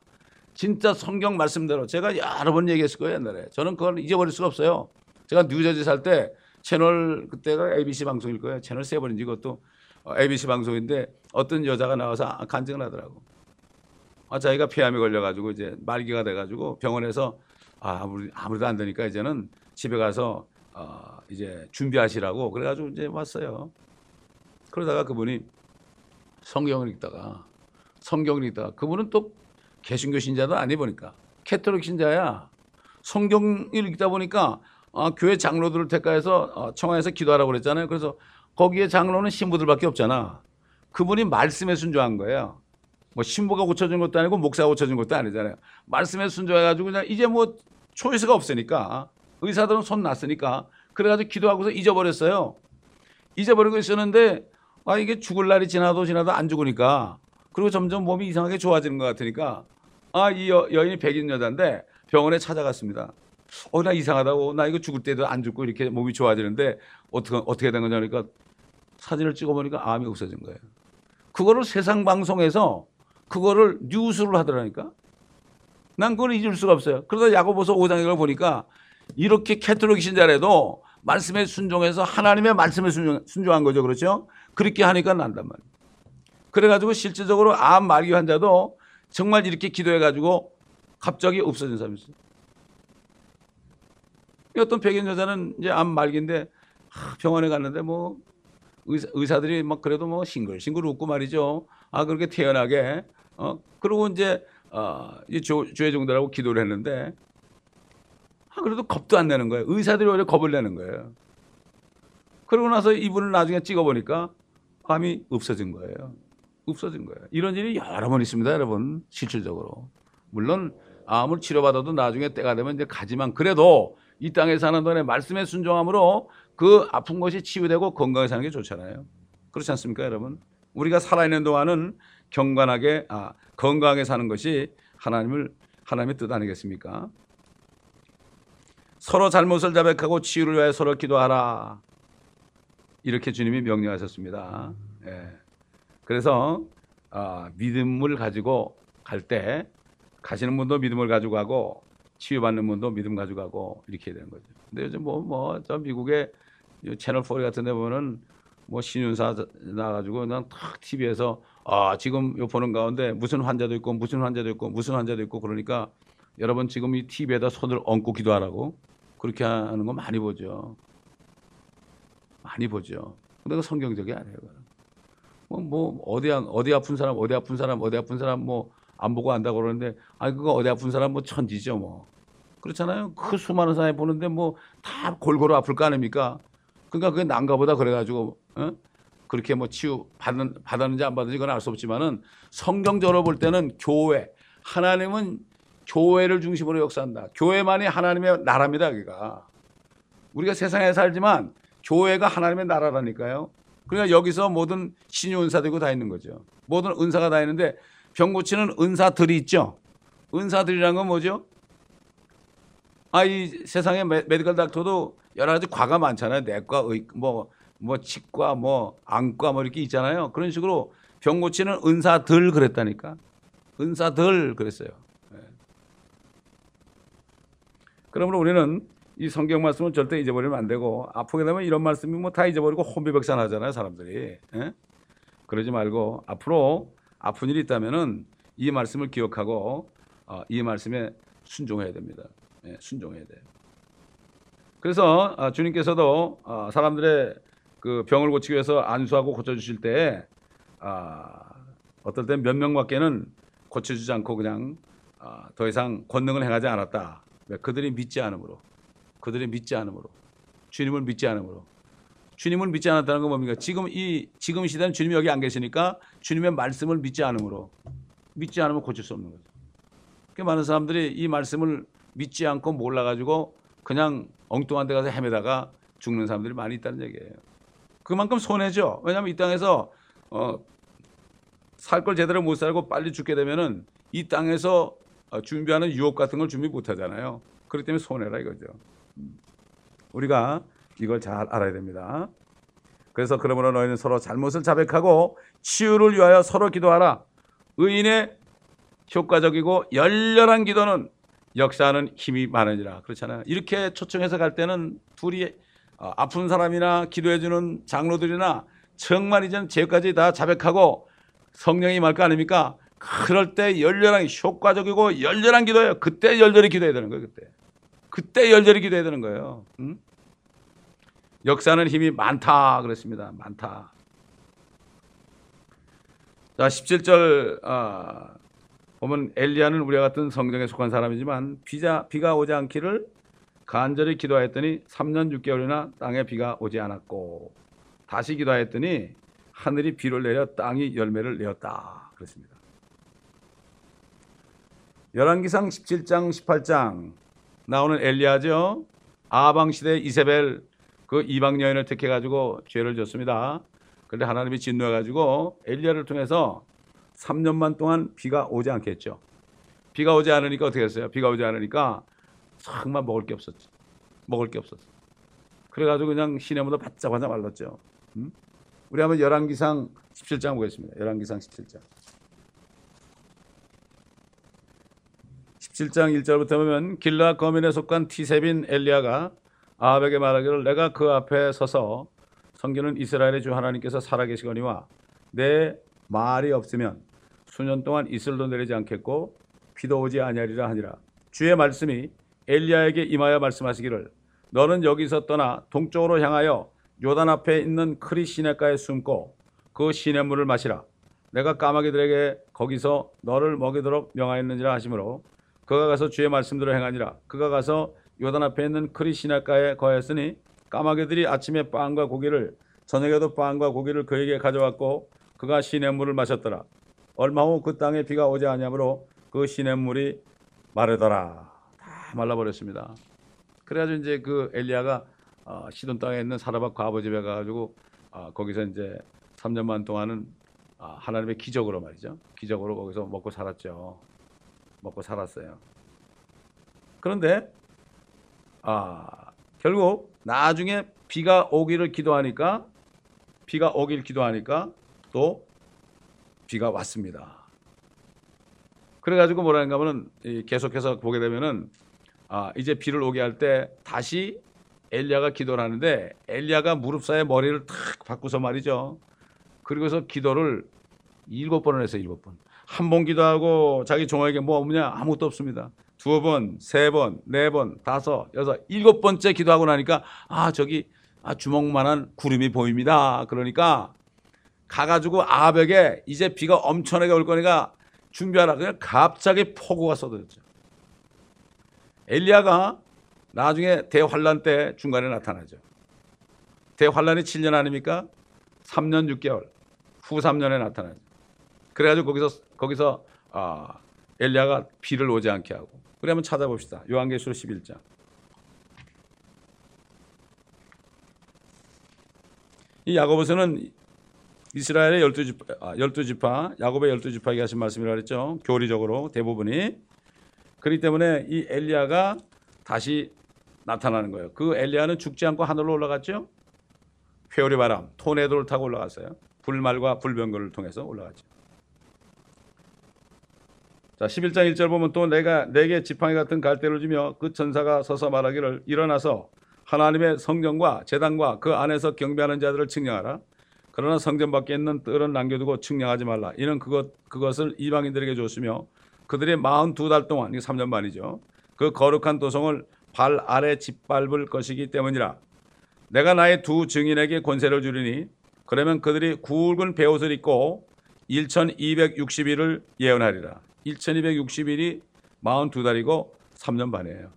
진짜 성경 말씀대로 제가 여러 번 얘기했을 거예요, 옛날에. 저는 그걸 잊어버릴 수가 없어요. 제가 뉴저지 살 때 채널, 그때가 ABC 방송일 거예요. 채널 세번인지 그것도 어, ABC 방송인데 어떤 여자가 나와서 아, 간증을 하더라고. 아, 자기가 폐암이 걸려가지고 이제 말기가 돼가지고 병원에서 아, 아무리, 아무래도 안 되니까 이제는 집에 가서 어, 이제 준비하시라고 그래가지고 이제 왔어요. 그러다가 그분이 성경을 읽다가 성경을 읽다가 그분은 또 개신교 신자도 아니 보니까 캐톨릭 신자야. 성경을 읽다 보니까 아, 교회 장로들을 택하해서 어, 청하에서 기도하라고 그랬잖아요. 그래서 거기에 장로는 신부들밖에 없잖아. 그분이 말씀에 순종한 거예요. 뭐 신부가 고쳐준 것도 아니고 목사가 고쳐준 것도 아니잖아요. 말씀에 순종해가지고 그냥 이제 뭐 초이스가 없으니까 의사들은 손 놨으니까 그래가지고 기도하고서 잊어버렸어요. 잊어버리고 있었는데 아 이게 죽을 날이 지나도 지나도 안 죽으니까 그리고 점점 몸이 이상하게 좋아지는 것 같으니까 아이 여인이 백인 여자인데 병원에 찾아갔습니다. 어 나 이상하다고 나 이거 죽을 때도 안 죽고 이렇게 몸이 좋아지는데 어떻게 어떻게 된 거냐 그러니까 사진을 찍어 보니까 암이 없어진 거예요. 그거를 세상 방송에서 그거를 뉴스를 하더라니까. 난 그걸 잊을 수가 없어요. 그러다 야고보서 5장에 걸 보니까 이렇게 가톨릭 신자라도 말씀에 순종해서 하나님의 말씀에 순종, 순종한 거죠. 그렇죠? 그렇게 하니까 난단 말이에요. 그래가지고 실질적으로 암 말기 환자도 정말 이렇게 기도해가지고 갑자기 없어진 사람이 있어요. 어떤 백인 여자는 이제 암 말기인데 하, 병원에 갔는데 뭐 의사, 의사 들이 막 그래도 뭐 싱글싱글 웃고 말이죠. 아 그렇게 태연하게 어 그리고 이제 어이 조회 종들하고 기도를 했는데 아 그래도 겁도 안 내는 거예요. 의사들이 오히려 겁을 내는 거예요. 그러고 나서 이분을 나중에 찍어 보니까 암이 없어진 거예요. 없어진 거예요. 이런 일이 여러 번 있습니다, 여러분. 실질적으로. 물론 암을 치료받아도 나중에 때가 되면 이제 가지만 그래도 이 땅에 사는 동안에 말씀에 순종함으로 그 아픈 것이 치유되고 건강하게 사는 게 좋잖아요. 그렇지 않습니까, 여러분? 우리가 살아있는 동안은 경건하게 아, 건강하게 사는 것이 하나님을 하나님의 뜻 아니겠습니까? 서로 잘못을 자백하고 치유를 위해 서로 기도하라. 이렇게 주님이 명령하셨습니다. 예. 그래서 아, 믿음을 가지고 갈 때 가시는 분도 믿음을 가지고 가고 치유받는 분도 믿음 가지고 가고 이렇게 되는 거죠. 근데 요즘 뭐 뭐 저 미국의 이 채널 4 같은 데 보면은 뭐 신윤사 나가지고 그냥 탁 TV에서 아 지금 요 보는 가운데 무슨 환자도 있고 무슨 환자도 있고 무슨 환자도 있고 그러니까 여러분 지금 이 TV에다 손을 얹고 기도하라고 그렇게 하는 거 많이 보죠. 많이 보죠. 근데 그 성경적이 아니에요. 뭐, 뭐 어디 아- 어디 아픈 사람 어디 아픈 사람 어디 아픈 사람 뭐 안 보고 안다고 그러는데 아니 그거 어디 아픈 사람 뭐 천지죠 뭐 그렇잖아요. 그 수많은 사람이 보는데 뭐 다 골고루 아플 거 아닙니까? 그러니까 그게 난가 보다 그래가지고 어? 그렇게 뭐 치유 받는 받았는지 안 받는지 그건 알 수 없지만은 성경적으로 볼 때는 교회 하나님은 교회를 중심으로 역사한다. 교회만이 하나님의 나라입니다. 여기가 우리가 세상에 살지만 교회가 하나님의 나라라니까요. 그러니까 여기서 모든 신유 은사되고 다 있는 거죠. 모든 은사가 다 있는데 병 고치는 은사들이 있죠. 은사들이란 건 뭐죠? 아, 이 세상에 메, 메디컬 닥터도 여러 가지 과가 많잖아요. 내과, 의, 뭐, 뭐, 치과, 뭐, 안과, 뭐, 이렇게 있잖아요. 그런 식으로 병 고치는 은사들 그랬다니까. 은사들 그랬어요. 네. 그러므로 우리는 이 성경 말씀은 절대 잊어버리면 안 되고, 아프게 되면 이런 말씀이 뭐 다 잊어버리고 혼비백산 하잖아요, 사람들이. 예? 그러지 말고, 앞으로 아픈 일이 있다면은 이 말씀을 기억하고, 어, 이 말씀에 순종해야 됩니다. 예, 순종해야 돼요. 그래서 아, 주님께서도 아, 사람들의 그 병을 고치기 위해서 안수하고 고쳐주실 때 아, 어떨 땐 몇 명밖에는 고쳐주지 않고 그냥 아, 더 이상 권능을 행하지 않았다. 왜? 그들이 믿지 않으므로, 그들이 믿지 않으므로, 주님을 믿지 않으므로. 주님을 믿지 않았다는 건 뭡니까? 지금 이 지금 시대는 주님이 여기 안 계시니까 주님의 말씀을 믿지 않으므로 믿지 않으면 고칠 수 없는 거죠. 그 많은 사람들이 이 말씀을 믿지 않고 몰라 가지고 그냥 엉뚱한 데 가서 헤매다가 죽는 사람들이 많이 있다는 얘기예요. 그만큼 손해죠. 왜냐하면 이 땅에서 어, 살 걸 제대로 못 살고 빨리 죽게 되면은 이 땅에서 어, 준비하는 유혹 같은 걸 준비 못 하잖아요. 그렇기 때문에 손해라 이거죠. 우리가 이걸 잘 알아야 됩니다. 그래서 그러므로 너희는 서로 잘못을 자백하고 치유를 위하여 서로 기도하라. 의인의 효과적이고 열렬한 기도는 역사하는 힘이 많으니라. 그렇잖아요. 이렇게 초청해서 갈 때는 둘이 어, 아픈 사람이나 기도해주는 장로들이나 정말 이젠 죄까지 다 자백하고 성령이 말거 아닙니까? 그럴 때 열렬한 효과적이고 열렬한 기도예요. 그때 열렬히 기도해야 되는 거예요. 그때. 그때 열렬히 기도해야 되는 거예요. 응? 역사는 힘이 많다 그랬습니다. 많다. 자, 17절 아, 보면 엘리야는 우리와 같은 성경에 속한 사람이지만 비자, 비가 오지 않기를 간절히 기도하였더니 3년 6개월이나 땅에 비가 오지 않았고 다시 기도하였더니 하늘이 비를 내려 땅이 열매를 내었다. 그렇습니다. 열왕기상 17장 18장 나오는 엘리야죠. 아방 시대 이세벨 그 이방 여인을 택해 가지고 죄를 졌습니다. 그런데 하나님이 진노해 가지고 엘리야를 통해서 3년만 동안 비가 오지 않겠죠. 비가 오지 않으니까 어떻게 했어요? 비가 오지 않으니까 정말 먹을 게 없었죠. 먹을 게 없었어. 그래가지고 그냥 시내문도 바짝바짝 말랐죠. 음? 우리 한번 열왕기상 17장 보겠습니다. 열왕기상 17장. 17장 1절부터 보면 길라 거민에 속한 티세빈 엘리야가 아합에게 말하기를 내가 그 앞에 서서 성기는 이스라엘의 주 하나님께서 살아계시거니와 내 말이 없으면 수년 동안 이슬도 내리지 않겠고 비도 오지 아니하리라 하니라. 주의 말씀이 엘리야에게 임하여 말씀하시기를 너는 여기서 떠나 동쪽으로 향하여 요단 앞에 있는 크리 시내가에 숨고 그 시냇물을 마시라. 내가 까마귀들에게 거기서 너를 먹이도록 명하였느니라 하시므로 그가 가서 주의 말씀대로 행하니라. 그가 가서 요단 앞에 있는 크리 시내가에 거하였으니 까마귀들이 아침에 빵과 고기를 저녁에도 빵과 고기를 그에게 가져왔고 그가 시냇물을 마셨더라 얼마 후 그 땅에 비가 오지 아니하므로 그 시냇물이 마르더라. 다 말라버렸습니다. 그래가지고 이제 그 엘리야가 어, 시돈 땅에 있는 사라박 과부 집에 가가지고 어, 거기서 이제 3년만 동안은 어, 하나님의 기적으로 말이죠. 기적으로 거기서 먹고 살았죠. 먹고 살았어요. 그런데 아, 결국 나중에 비가 오기를 기도하니까 비가 오길 기도하니까 또 비가 왔습니다. 그래가지고 뭐라는가 하면은 계속해서 보게 되면은 아, 이제 비를 오게 할 때 다시 엘리야가 기도를 하는데 엘리야가 무릎 사이에 머리를 탁 바꾸서 말이죠. 그리고서 기도를 일곱 번을 했어요. 일곱 번. 한 번 기도하고 자기 종에게 뭐 없냐 아무것도 없습니다. 두 번, 세 번, 네 번, 다섯, 여섯, 일곱 번째 기도하고 나니까 아 저기 아, 주먹만한 구름이 보입니다. 그러니까 가가지고 아합에게 이제 비가 엄청나게 올 거니까 준비하라. 그냥 갑자기 폭우가 쏟아졌죠. 엘리야가 나중에 대환란 때 중간에 나타나죠. 대환란이 7년 아닙니까? 3년 6개월 후 3년에 나타나죠. 그래가지고 거기서 거기서 아, 엘리야가 비를 오지 않게 하고 그래 한번 찾아봅시다. 요한계시록 11장. 이 야고보서는 이스라엘의 열두 지파, 아, 열두 지파, 야곱의 열두 지파에게 하신 말씀이라 그랬죠. 교리적으로 대부분이 그렇기 때문에 이 엘리야가 다시 나타나는 거예요. 그 엘리야는 죽지 않고 하늘로 올라갔죠. 회오리 바람, 토네도를 타고 올라갔어요. 불말과 불병거를 통해서 올라갔죠. 자, 11장 1절 보면 또 내가 내게 지팡이 같은 갈대를 주며 그 천사가 서서 말하기를 일어나서 하나님의 성전과 재단과 그 안에서 경배하는 자들을 측량하라. 그러나 성전 밖에 있는 뜰은 남겨두고 측량하지 말라. 이는 그것 그것을 이방인들에게 줬으며 그들이 42달 동안 이게 3년 만이죠. 그 거룩한 도성을 발 아래 짓밟을 것이기 때문이라. 내가 나의 두 증인에게 권세를 주리니 그러면 그들이 굵은 베옷을 입고 1260일을 예언하리라. 1260일이 42달이고 3년 반이에요.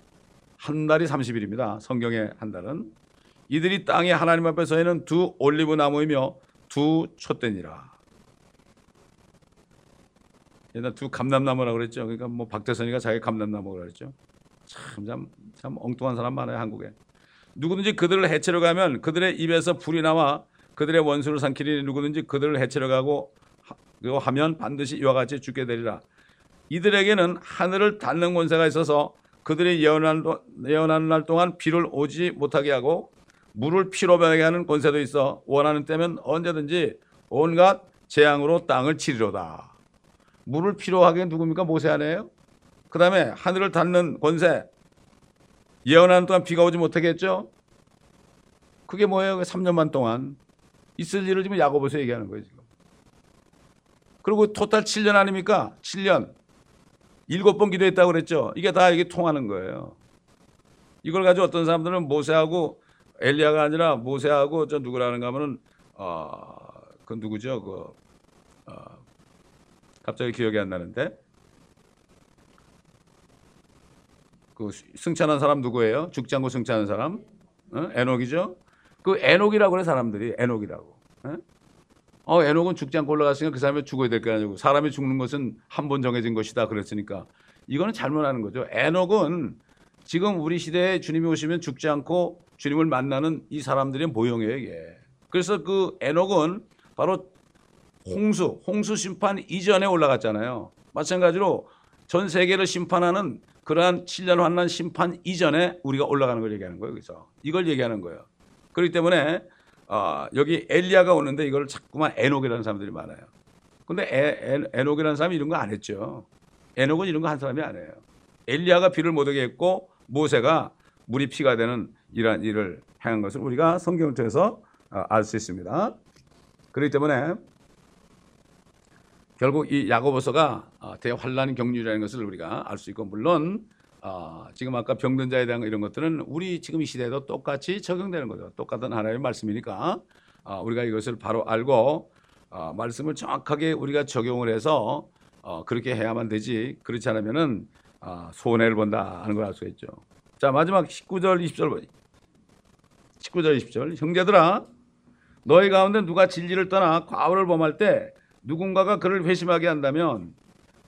한 달이 30일입니다. 성경의 한 달은. 이들이 땅에 하나님 앞에 서 있는 두 올리브 나무이며 두 촛대니라. 옛날 두 감람나무라고 그랬죠. 그러니까 뭐 박대선이가 자기 감람나무라고 그랬죠. 참, 참, 참 엉뚱한 사람 많아요, 한국에. 누구든지 그들을 해치러 가면 그들의 입에서 불이 나와 그들의 원수를 삼키니 누구든지 그들을 해치러 가고 하면 반드시 이와 같이 죽게 되리라. 이들에게는 하늘을 닫는 권세가 있어서 그들이 예언하는, 예언하는 날 동안 비를 오지 못하게 하고 물을 피로 변하게 하는 권세도 있어 원하는 때면 언제든지 온갖 재앙으로 땅을 치리로다. 물을 피로 하게 누굽니까? 모세 아니에요? 그 다음에 하늘을 닫는 권세. 예언하는 동안 비가 오지 못하게 했죠? 그게 뭐예요? 3년만 동안. 있을 일을 지금 야고보서 얘기하는 거예요, 지금. 그리고 토탈 7년 아닙니까? 7년. 일곱 번 기도했다고 그랬죠. 이게 다 이게 통하는 거예요. 이걸 가지고 어떤 사람들은 모세하고 엘리야가 아니라 모세하고 저 누구라는가 하면은 어그 누구죠? 그 어, 갑자기 기억이 안 나는데 그 승천한 사람 누구예요? 죽지 않고 승천한 사람? 어? 에녹이죠? 그 에녹이라고 그래 사람들이 에녹이라고. 어? 어, 에녹은 죽지 않고 올라갔으니까 그 사람이 죽어야 될 거 아니고 사람이 죽는 것은 한 번 정해진 것이다 그랬으니까 이거는 잘못하는 거죠. 에녹은 지금 우리 시대에 주님이 오시면 죽지 않고 주님을 만나는 이 사람들의 모형이에요, 이게. 그래서 그 에녹은 바로 홍수, 홍수 심판 이전에 올라갔잖아요. 마찬가지로 전 세계를 심판하는 그러한 7년 환란 심판 이전에 우리가 올라가는 걸 얘기하는 거예요. 그래서 이걸 얘기하는 거예요. 그렇기 때문에 어, 여기 엘리야가 오는데 이걸 자꾸만 에녹이라는 사람들이 많아요. 근데 에, 에, 에녹이라는 사람이 이런 거 안 했죠. 에녹은 이런 거 한 사람이 아니에요. 엘리야가 비를 못 오게 했고 모세가 물이 피가 되는 이러한 일을 행한 것을 우리가 성경을 통해서 어, 알수 있습니다. 그렇기 때문에 결국 이 야고보서가 어, 대환란 경륜이라는 것을 우리가 알 수 있고 물론 어, 지금 아까 병든 자에 대한 이런 것들은 우리 지금 이 시대에도 똑같이 적용되는 거죠. 똑같은 하나님의 말씀이니까 어, 우리가 이것을 바로 알고 어, 말씀을 정확하게 우리가 적용을 해서 어, 그렇게 해야만 되지 그렇지 않으면은 어, 손해를 본다 하는 걸 알 수 있죠. 자 마지막 19절 20절 19절 20절 형제들아 너희 가운데 누가 진리를 떠나 과오를 범할 때 누군가가 그를 회심하게 한다면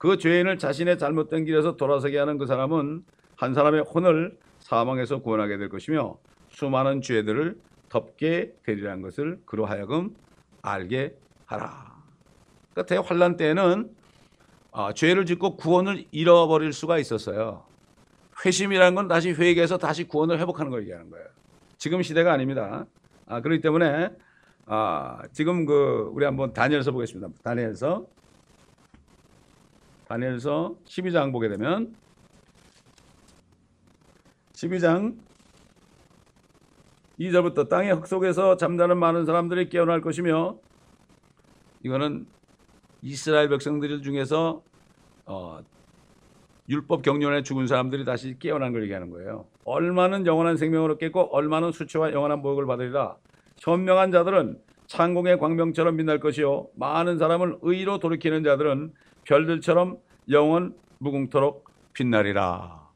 그 죄인을 자신의 잘못된 길에서 돌아서게 하는 그 사람은 한 사람의 혼을 사망에서 구원하게 될 것이며 수많은 죄들을 덮게 되리라는 것을 그로 하여금 알게 하라. 그러니까 대환란 때에는 아, 죄를 짓고 구원을 잃어버릴 수가 있었어요. 회심이라는 건 다시 회개해서 다시 구원을 회복하는 걸 얘기하는 거예요. 지금 시대가 아닙니다. 아, 그렇기 때문에 아, 지금 그 우리 한번 다니엘서 보겠습니다. 다니엘서 다니엘서 12장 보게 되면 12장 2절부터 땅의 흙 속에서 잠자는 많은 사람들이 깨어날 것이며 이거는 이스라엘 백성들 중에서 어, 율법 경륜에 죽은 사람들이 다시 깨어난 걸 얘기하는 거예요. 얼마는 영원한 생명을 얻겠고 얼마는 수치와 영원한 보복을 받으리라. 현명한 자들은 창공의 광명처럼 빛날 것이요 많은 사람을 의로 돌이키는 자들은 별들처럼 영원 무궁토록 빛나리라.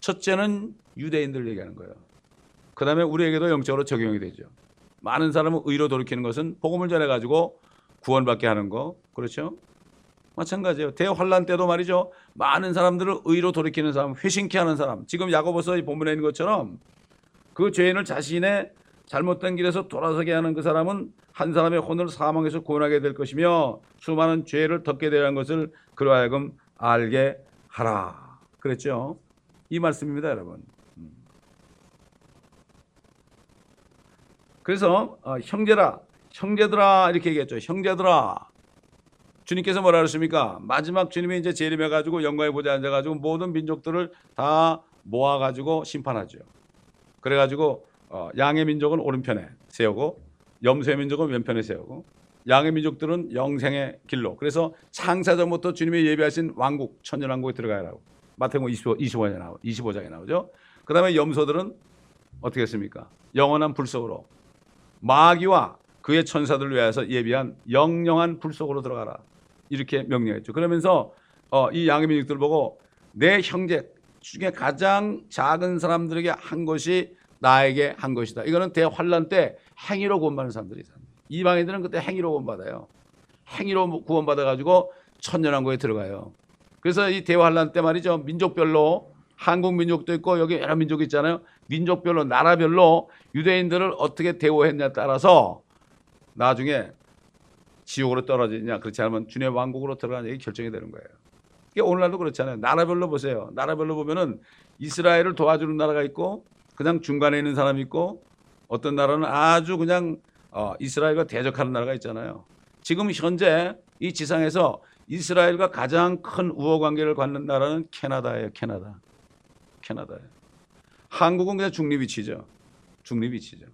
첫째는 유대인들 얘기하는 거예요. 그 다음에 우리에게도 영적으로 적용이 되죠. 많은 사람을 의로 돌이키는 것은 복음을 전해가지고 구원받게 하는 거. 그렇죠? 마찬가지예요. 대환란 때도 말이죠. 많은 사람들을 의로 돌이키는 사람, 회심케 하는 사람. 지금 야고보서 이 본문에 있는 것처럼 그 죄인을 자신의 잘못된 길에서 돌아서게 하는 그 사람은 한 사람의 혼을 사망에서 구원하게 될 것이며 수많은 죄를 덮게 되는 것을 그로 하여금 알게 하라. 그랬죠. 이 말씀입니다, 여러분. 음. 그래서 어, 형제라, 형제들아 이렇게 얘기했죠. 형제들아. 주님께서 뭐라 그러십니까? 마지막 주님이 이제 재림해 가지고 영광의 보좌에 앉아 가지고 모든 민족들을 다 모아 가지고 심판하죠. 그래 가지고 어, 양의 민족은 오른편에 세우고 염소의 민족은 왼편에 세우고 양의 민족들은 영생의 길로. 그래서 창사전부터 주님이 예비하신 왕국 천년왕국에 들어가라고. 마태복음 25, 25장에 나오 25장에 나오죠. 그 다음에 염소들은 어떻게 했습니까? 영원한 불 속으로 마귀와 그의 천사들을 위하여서 예비한 영영한 불 속으로 들어가라. 이렇게 명령했죠. 그러면서 어, 이 양의 민족들 보고 내 형제 중에 가장 작은 사람들에게 한 것이 나에게 한 것이다. 이거는 대환란 때 행위로 구원받는 사람들이 있습니다. 이방인들은 그때 행위로 구원받아요. 행위로 구원받아 가지고 천년왕국에 들어가요. 그래서 이 대환란 때 말이죠. 민족별로 한국 민족도 있고 여기 여러 민족이 있잖아요. 민족별로 나라별로 유대인들을 어떻게 대우했냐에 따라서 나중에 지옥으로 떨어지냐 그렇지 않으면 주님의 왕국으로 들어가냐 이게 결정이 되는 거예요. 이게 오늘날도 그렇잖아요. 나라별로 보세요. 나라별로 보면은 이스라엘을 도와주는 나라가 있고 그냥 중간에 있는 사람이 있고 어떤 나라는 아주 그냥 어, 이스라엘과 대적하는 나라가 있잖아요. 지금 현재 이 지상에서 이스라엘과 가장 큰 우호 관계를 갖는 나라는 캐나다예요. 캐나다. 캐나다예요. 한국은 그냥 중립 위치죠. 중립 위치죠.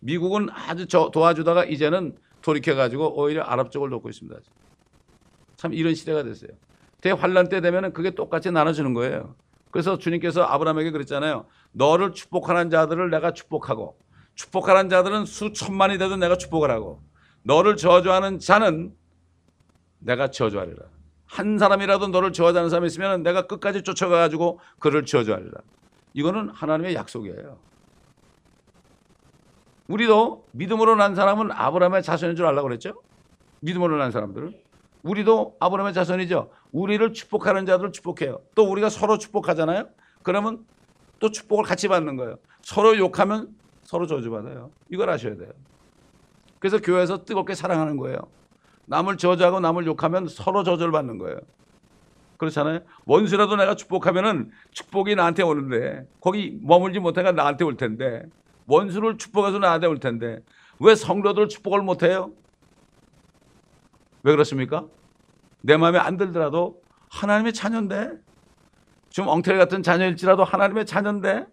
미국은 아주 저, 도와주다가 이제는 돌이켜 가지고 오히려 아랍 쪽을 돕고 있습니다. 참 이런 시대가 됐어요. 대환란 때 되면은 그게 똑같이 나눠주는 거예요. 그래서 주님께서 아브라함에게 그랬잖아요. 너를 축복하는 자들을 내가 축복하고 축복하는 자들은 수천만이 돼도 내가 축복을 하고 너를 저주하는 자는 내가 저주하리라. 한 사람이라도 너를 저주하는 사람이 있으면 내가 끝까지 쫓아가 가지고 그를 저주하리라. 이거는 하나님의 약속이에요. 우리도 믿음으로 난 사람은 아브라함의 자손인 줄 알라고 그랬죠? 믿음으로 난 사람들은 우리도 아브라함의 자손이죠. 우리를 축복하는 자들을 축복해요. 또 우리가 서로 축복하잖아요. 그러면 또 축복을 같이 받는 거예요. 서로 욕하면 서로 저주받아요. 이걸 아셔야 돼요. 그래서 교회에서 뜨겁게 사랑하는 거예요. 남을 저주하고 남을 욕하면 서로 저주를 받는 거예요. 그렇잖아요. 원수라도 내가 축복하면은 축복이 나한테 오는데 거기 머물지 못해가 나한테 올 텐데 원수를 축복해서 나한테 올 텐데 왜 성도들 축복을 못해요? 왜 그렇습니까? 내 마음에 안 들더라도 하나님의 자녀인데 좀 엉터리 같은 자녀일지라도 하나님의 자녀인데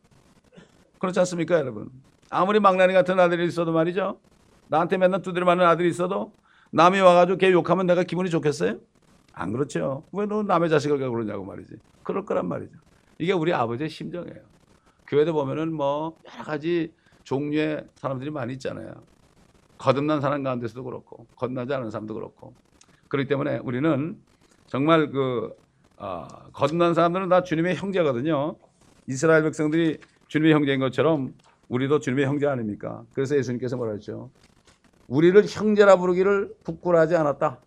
그렇지 않습니까 여러분? 아무리 망나니 같은 아들이 있어도 말이죠. 나한테 맨날 두드려 맞는 아들이 있어도 남이 와가지고 걔 욕하면 내가 기분이 좋겠어요? 안 그렇죠. 왜 너 남의 자식을 갖고 그러냐고 말이지. 그럴 거란 말이죠. 이게 우리 아버지의 심정이에요. 교회도 보면은 뭐 여러 가지 종류의 사람들이 많이 있잖아요. 거듭난 사람 가운데서도 그렇고 거듭나지 않은 사람도 그렇고 그렇기 때문에 우리는 정말 그 어, 거듭난 사람들은 다 주님의 형제거든요. 이스라엘 백성들이 주님의 형제인 것처럼 우리도 주님의 형제 아닙니까? 그래서 예수님께서 뭐라 했죠? 우리를 형제라 부르기를 부끄러하지 않았다.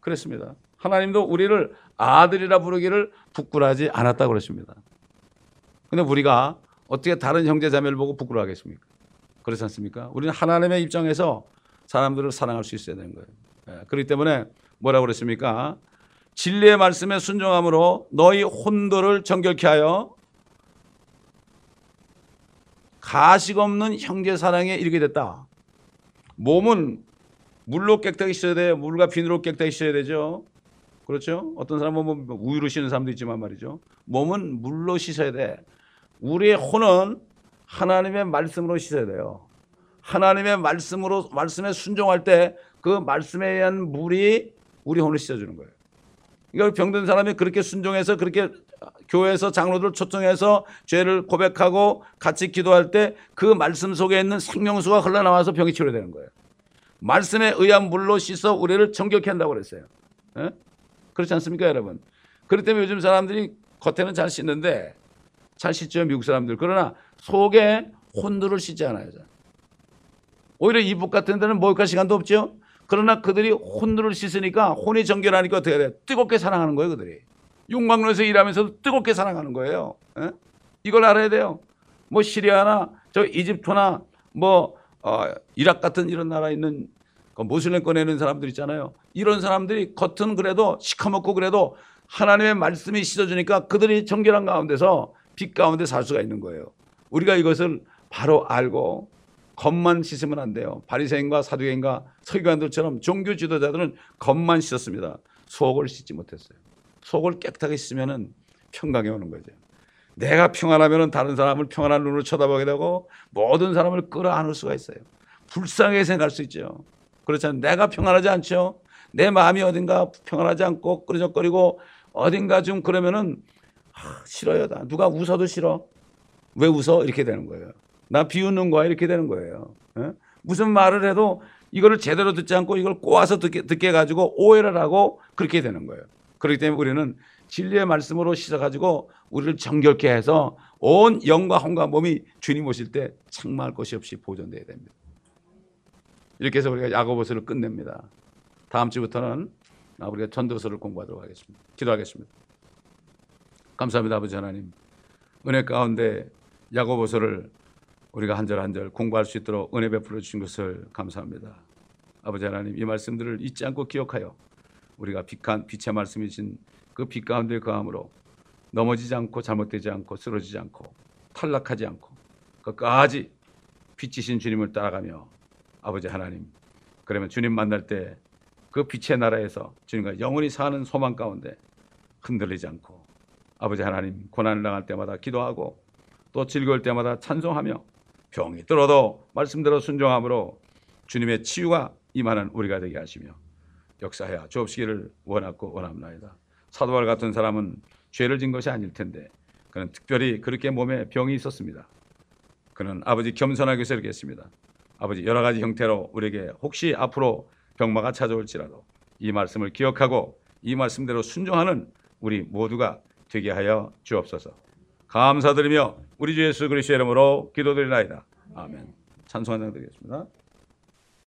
그랬습니다. 하나님도 우리를 아들이라 부르기를 부끄러하지 않았다 그러십니다. 근데 우리가 어떻게 다른 형제 자매를 보고 부끄러워하겠습니까? 그렇지 않습니까? 우리는 하나님의 입장에서 사람들을 사랑할 수 있어야 되는 거예요. 예, 그렇기 때문에 뭐라고 그랬습니까? 진리의 말씀에 순종함으로 너희 혼도를 정결케 하여 가식 없는 형제 사랑에 이르게 됐다. 몸은 물로 깨끗하게 씻어야 돼요. 물과 비누로 깨끗하게 씻어야 되죠. 그렇죠? 어떤 사람은 뭐 우유로 씻는 사람도 있지만 말이죠. 몸은 물로 씻어야 돼. 우리의 혼은 하나님의 말씀으로 씻어야 돼요. 하나님의 말씀으로 말씀에 순종할 때 그 말씀에 의한 물이 우리 혼을 씻어주는 거예요. 이걸 병든 사람이 그렇게 순종해서 그렇게 교회에서 장로들 초청해서 죄를 고백하고 같이 기도할 때 그 말씀 속에 있는 생명수가 흘러나와서 병이 치료되는 거예요. 말씀에 의한 물로 씻어 우리를 정결케 한다고 그랬어요. 예? 그렇지 않습니까, 여러분? 그렇기 때문에 요즘 사람들이 겉에는 잘 씻는데 잘 씻죠 미국 사람들. 그러나 속에 혼들을 씻지 않아요. 잘. 오히려 이북 같은 데는 목욕할 시간도 없죠. 그러나 그들이 혼들을 씻으니까 혼이 정결하니까 어떻게 돼요? 뜨겁게 사랑하는 거예요, 그들이. 용광로에서 일하면서도 뜨겁게 사랑하는 거예요. 예? 이걸 알아야 돼요. 뭐 시리아나 저 이집트나 뭐 어, 이락 같은 이런 나라에 있는 그 모슬렘 꺼내는 사람들 있잖아요. 이런 사람들이 겉은 그래도 시커멓고 그래도 하나님의 말씀이 씻어주니까 그들이 정결한 가운데서 빛 가운데 살 수가 있는 거예요. 우리가 이것을 바로 알고 겉만 씻으면 안 돼요. 바리새인과 사두개인과 서기관들처럼 종교 지도자들은 겉만 씻었습니다. 속을 씻지 못했어요. 속을 깨끗하게 씻으면은 평강이 오는 거죠. 내가 평안하면은 다른 사람을 평안한 눈으로 쳐다보게 되고 모든 사람을 끌어안을 수가 있어요. 불쌍하게 생각할 수 있죠. 그렇잖아요. 내가 평안하지 않죠. 내 마음이 어딘가 평안하지 않고 끄러적거리고 어딘가 좀 그러면은 아, 싫어요. 나 누가 웃어도 싫어. 왜 웃어? 이렇게 되는 거예요. 나 비웃는 거야 이렇게 되는 거예요. 예? 무슨 말을 해도 이거를 제대로 듣지 않고 이걸 꼬아서 듣게, 듣게 가지고 오해를 하고 그렇게 되는 거예요. 그렇기 때문에 우리는 진리의 말씀으로 씻어가지고 우리를 정결케 해서 온 영과 혼과 몸이 주님 오실 때 책망할 것이 없이 보존돼야 됩니다. 이렇게 해서 우리가 야고보서를 끝냅니다. 다음 주부터는 우리가 전도서를 공부하도록 하겠습니다. 기도하겠습니다. 감사합니다, 아버지 하나님. 은혜 가운데 야고보서를 우리가 한 절 한 절 공부할 수 있도록 은혜 베풀어 주신 것을 감사합니다. 아버지 하나님 이 말씀들을 잊지 않고 기억하여 우리가 빛한 빛의 말씀이신 그 빛 가운데 거함으로 넘어지지 않고 잘못되지 않고 쓰러지지 않고 탈락하지 않고 끝까지 빛이신 주님을 따라가며 아버지 하나님 그러면 주님 만날 때 그 빛의 나라에서 주님과 영원히 사는 소망 가운데 흔들리지 않고 아버지 하나님 고난을 당할 때마다 기도하고 또 즐거울 때마다 찬송하며 병이 들어도 말씀대로 순종함으로 주님의 치유가 임하는 우리가 되게 하시며 역사하여 주옵시기를 원하고 원합나이다. 사도발 같은 사람은 죄를 진 것이 아닐 텐데 그는 특별히 그렇게 몸에 병이 있었습니다. 그는 아버지 겸손하게 설교했습니다. 아버지 여러 가지 형태로 우리에게 혹시 앞으로 병마가 찾아올지라도 이 말씀을 기억하고 이 말씀대로 순종하는 우리 모두가 되게 하여 주옵소서. 감사드리며 우리 주 예수 그리스도의 이름으로 기도드리나이다. 아멘. 찬송 한장 드리겠습니다.